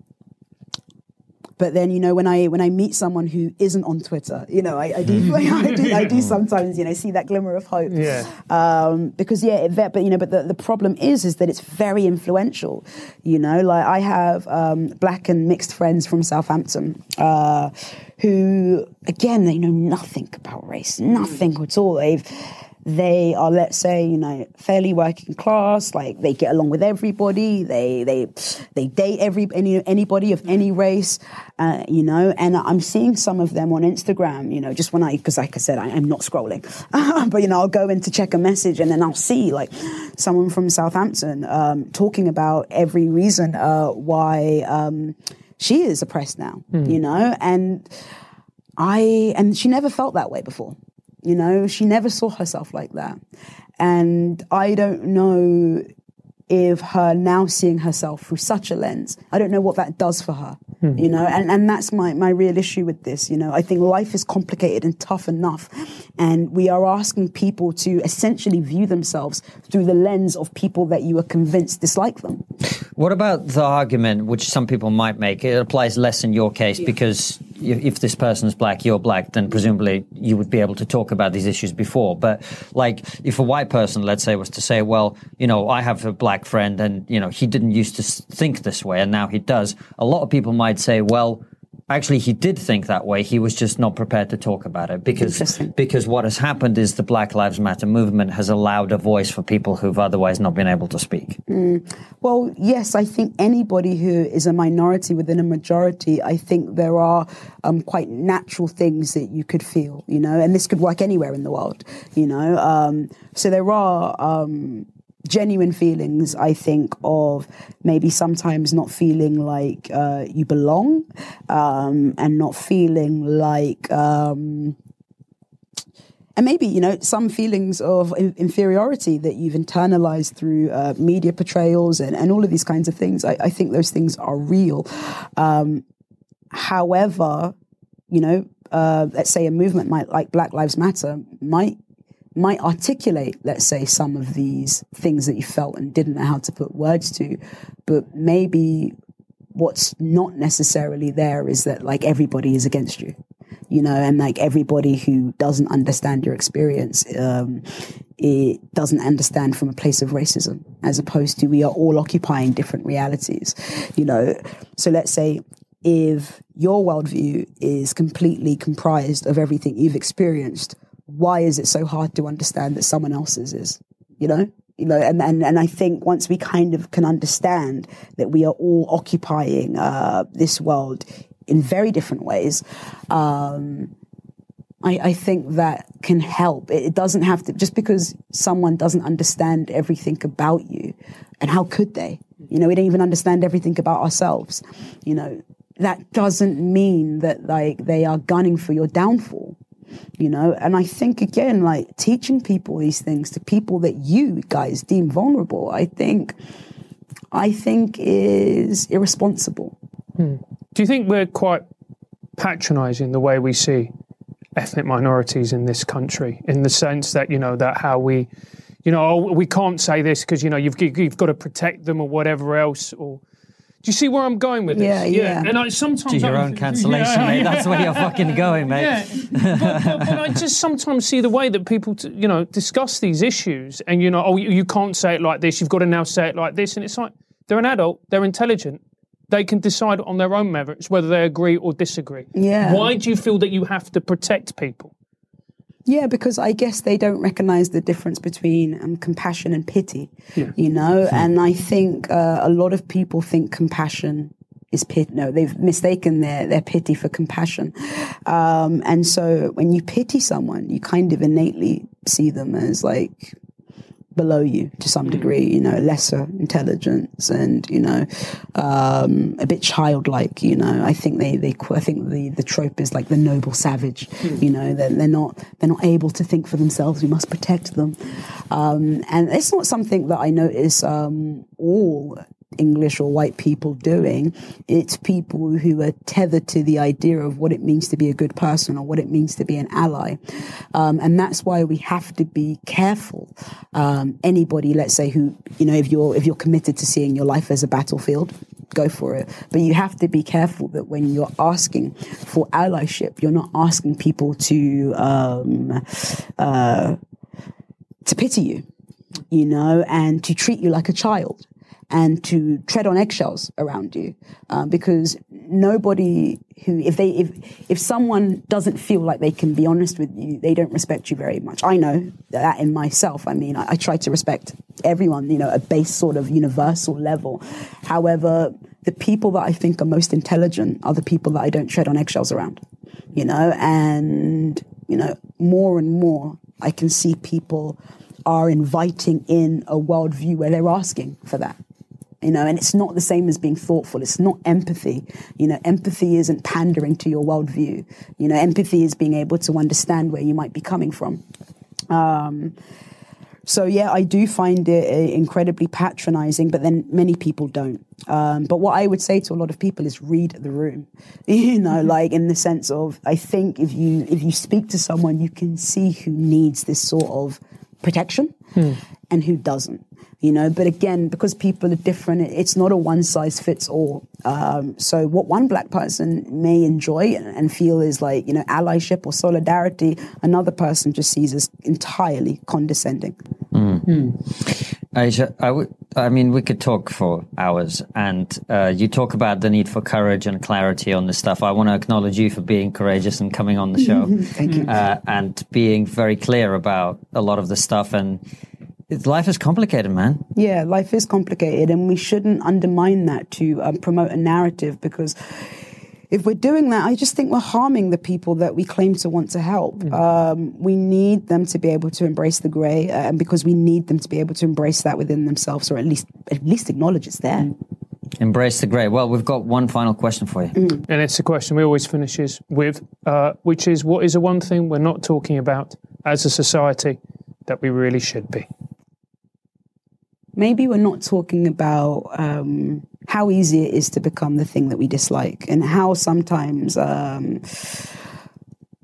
S3: but then, you know, when I when I meet someone who isn't on Twitter, you know, I, I do, I do I do sometimes, you know, see that glimmer of hope.
S1: Yeah.
S3: Um, because yeah, it, but you know, but the, the problem is is that it's very influential. You know, like I have um, black and mixed friends from Southampton. Uh, who again they know nothing about race, nothing at all. They've they are let's say you know fairly working class like they get along with everybody they they they date every any anybody of any race uh, you know and i'm seeing some of them on instagram you know just when i because like i said I, am not scrolling but you know i'll go in to check a message and then i'll see like someone from southampton um, talking about every reason uh, why um, she is oppressed now mm. you know and i and she never felt that way before you know, she never saw herself like that. And I don't know if her now seeing herself through such a lens, I don't know what that does for her, mm-hmm. you know, and, and that's my, my real issue with this, you know. I think life is complicated and tough enough, and we are asking people to essentially view themselves through the lens of people that you are convinced dislike them.
S2: What about the argument, which some people might make, it applies less in your case yeah. because if this person is black, you're black, then presumably you would be able to talk about these issues before. But like, if a white person, let's say, was to say, well, you know, I have a black friend and, you know, he didn't used to think this way and now he does, a lot of people might say, well, actually he did think that way. He was just not prepared to talk about it because because what has happened is the Black Lives Matter movement has allowed a voice for people who've otherwise not been able to speak.
S3: Mm. Well, yes, I think anybody who is a minority within a majority, I think there are um, quite natural things that you could feel, you know, and this could work anywhere in the world, you know. Um, so there are. Um, genuine feelings, I think, of maybe sometimes not feeling like uh, you belong um, and not feeling like. Um, and maybe you know some feelings of inferiority that you've internalized through uh, media portrayals and, and all of these kinds of things I, I think those things are real um, however you know uh, let's say a movement might like black lives matter might might articulate, let's say, some of these things that you felt and didn't know how to put words to, but maybe what's not necessarily there is that like everybody is against you, you know, and like everybody who doesn't understand your experience, um, it doesn't understand from a place of racism, as opposed to we are all occupying different realities, you know. So let's say if your worldview is completely comprised of everything you've experienced why is it so hard to understand that someone else's is? You know? You know, and, and, and I think once we kind of can understand that we are all occupying uh, this world in very different ways, um, I, I, think that can help. It, it doesn't have to, just because someone doesn't understand everything about you, and how could they? You know, we don't even understand everything about ourselves. You know, that doesn't mean that like they are gunning for your downfall you know? And i think again like teaching people these things to people that you guys deem vulnerable i think i think is irresponsible.
S1: Hmm. do you think we're quite patronizing the way we see ethnic minorities in this country? In the sense that you know that how we you know oh, we can't say this because you know you've, you've got to protect them or whatever else or do you see where I'm going with this?
S3: Yeah, yeah.
S1: And I sometimes
S2: to your own cancellation, yeah, mate. That's where you're fucking going, mate.
S1: Yeah. But, but, but, I just sometimes see the way that people, t- you know, discuss these issues, and you know, oh, you, you can't say it like this. You've got to now say it like this, and it's like they're an adult, they're intelligent, they can decide on their own merits whether they agree or disagree.
S3: Yeah.
S1: Why do you feel that you have to protect people?
S3: Yeah, because I guess they don't recognize the difference between um, compassion and pity, yeah. you know? Hmm. And I think uh, a lot of people think compassion is pity. No, they've mistaken their, their pity for compassion. Um, and so when you pity someone, you kind of innately see them as like below you to some mm. degree, you know, lesser intelligence and, you know, um, a bit childlike, you know. I think they, they, I think the, the trope is like the noble savage, mm. you know, they're, they're not, they're not able to think for themselves. We must protect them. Um, and it's not something that I notice, um, all English or white people doing. It's people who are tethered to the idea of what it means to be a good person or what it means to be an ally. Um, and that's why we have to be careful. Um, anybody, let's say, who, you know, if you're, if you're committed to seeing your life as a battlefield, go for it. But you have to be careful that when you're asking for allyship, you're not asking people to, um, uh, to pity you, you know, and to treat you like a child and to tread on eggshells around you um, because nobody who if they if if someone doesn't feel like they can be honest with you they don't respect you very much. I know that in myself i mean i, I try to respect everyone you know a base sort of universal level. However the people that i think are most intelligent are the people that i don't tread on eggshells around you know? And you know more and more i can see people are inviting in a worldview where they're asking for that you know, and it's not the same as being thoughtful. It's not empathy. You know, empathy isn't pandering to your worldview. You know, empathy is being able to understand where you might be coming from. Um, so yeah, I do find it uh, incredibly patronizing, but then many people don't. Um, but what I would say to a lot of people is read the room. You know, mm-hmm. like in the sense of, I think if you if you speak to someone, you can see who needs this sort of protection hmm. And who doesn't you know but again because people are different it's not a one size fits all um, so what one black person may enjoy and feel is like you know allyship or solidarity another person just sees as entirely condescending
S2: mm. Mm. Aisha, I, w- I mean, we could talk for hours, and uh, you talk about the need for courage and clarity on this stuff. I want to acknowledge you for being courageous and coming on the show.
S3: Thank you.
S2: Uh, and being very clear about a lot of the stuff and life is complicated, man.
S3: Yeah, life is complicated, and we shouldn't undermine that to um, promote a narrative because if we're doing that, I just think we're harming the people that we claim to want to help. Um, we need them to be able to embrace the grey, uh, and because we need them to be able to embrace that within themselves, or at least at least acknowledge it's there.
S2: Embrace the grey. Well, we've got one final question for you.
S1: And it's a question we always finishes with, uh, which is what is the one thing we're not talking about as a society that we really should be?
S3: Maybe we're not talking about um, how easy it is to become the thing that we dislike and how sometimes um,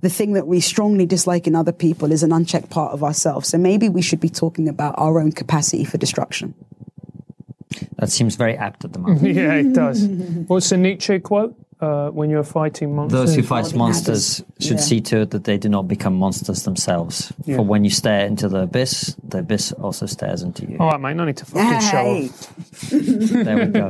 S3: the thing that we strongly dislike in other people is an unchecked part of ourselves. So maybe we should be talking about our own capacity for destruction.
S2: That seems very apt at the moment.
S1: yeah, it does. What's the Nietzsche quote? Uh, when you're fighting monsters.
S2: Those who fight monsters
S3: matters.
S2: should
S3: Yeah.
S2: see to it that they do not become monsters themselves.
S1: Yeah.
S2: For when you stare into the abyss, the abyss also stares into you.
S1: All right, mate, no need to fucking show off.
S2: There we go.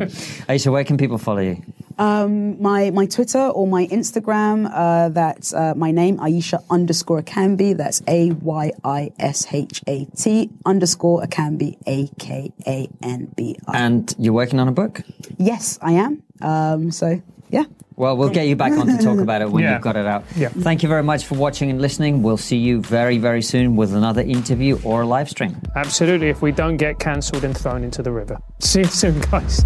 S2: Aisha, where can people follow you?
S3: my my Twitter or my Instagram. Uh, that's uh, my name, Aisha underscore Akanbi. That's A Y I S H A T underscore Akanbi, A K A N B I.
S2: And you're working on a book?
S3: Yes, I am. Um, so yeah.
S2: Well, we'll get you back on to talk about it when
S1: Yeah.
S2: you've got it out.
S1: Yeah.
S2: Thank you very much for watching and listening. We'll see you very, very soon with another interview or a live stream.
S1: Absolutely, if we don't get cancelled and thrown into the river. See you soon, guys.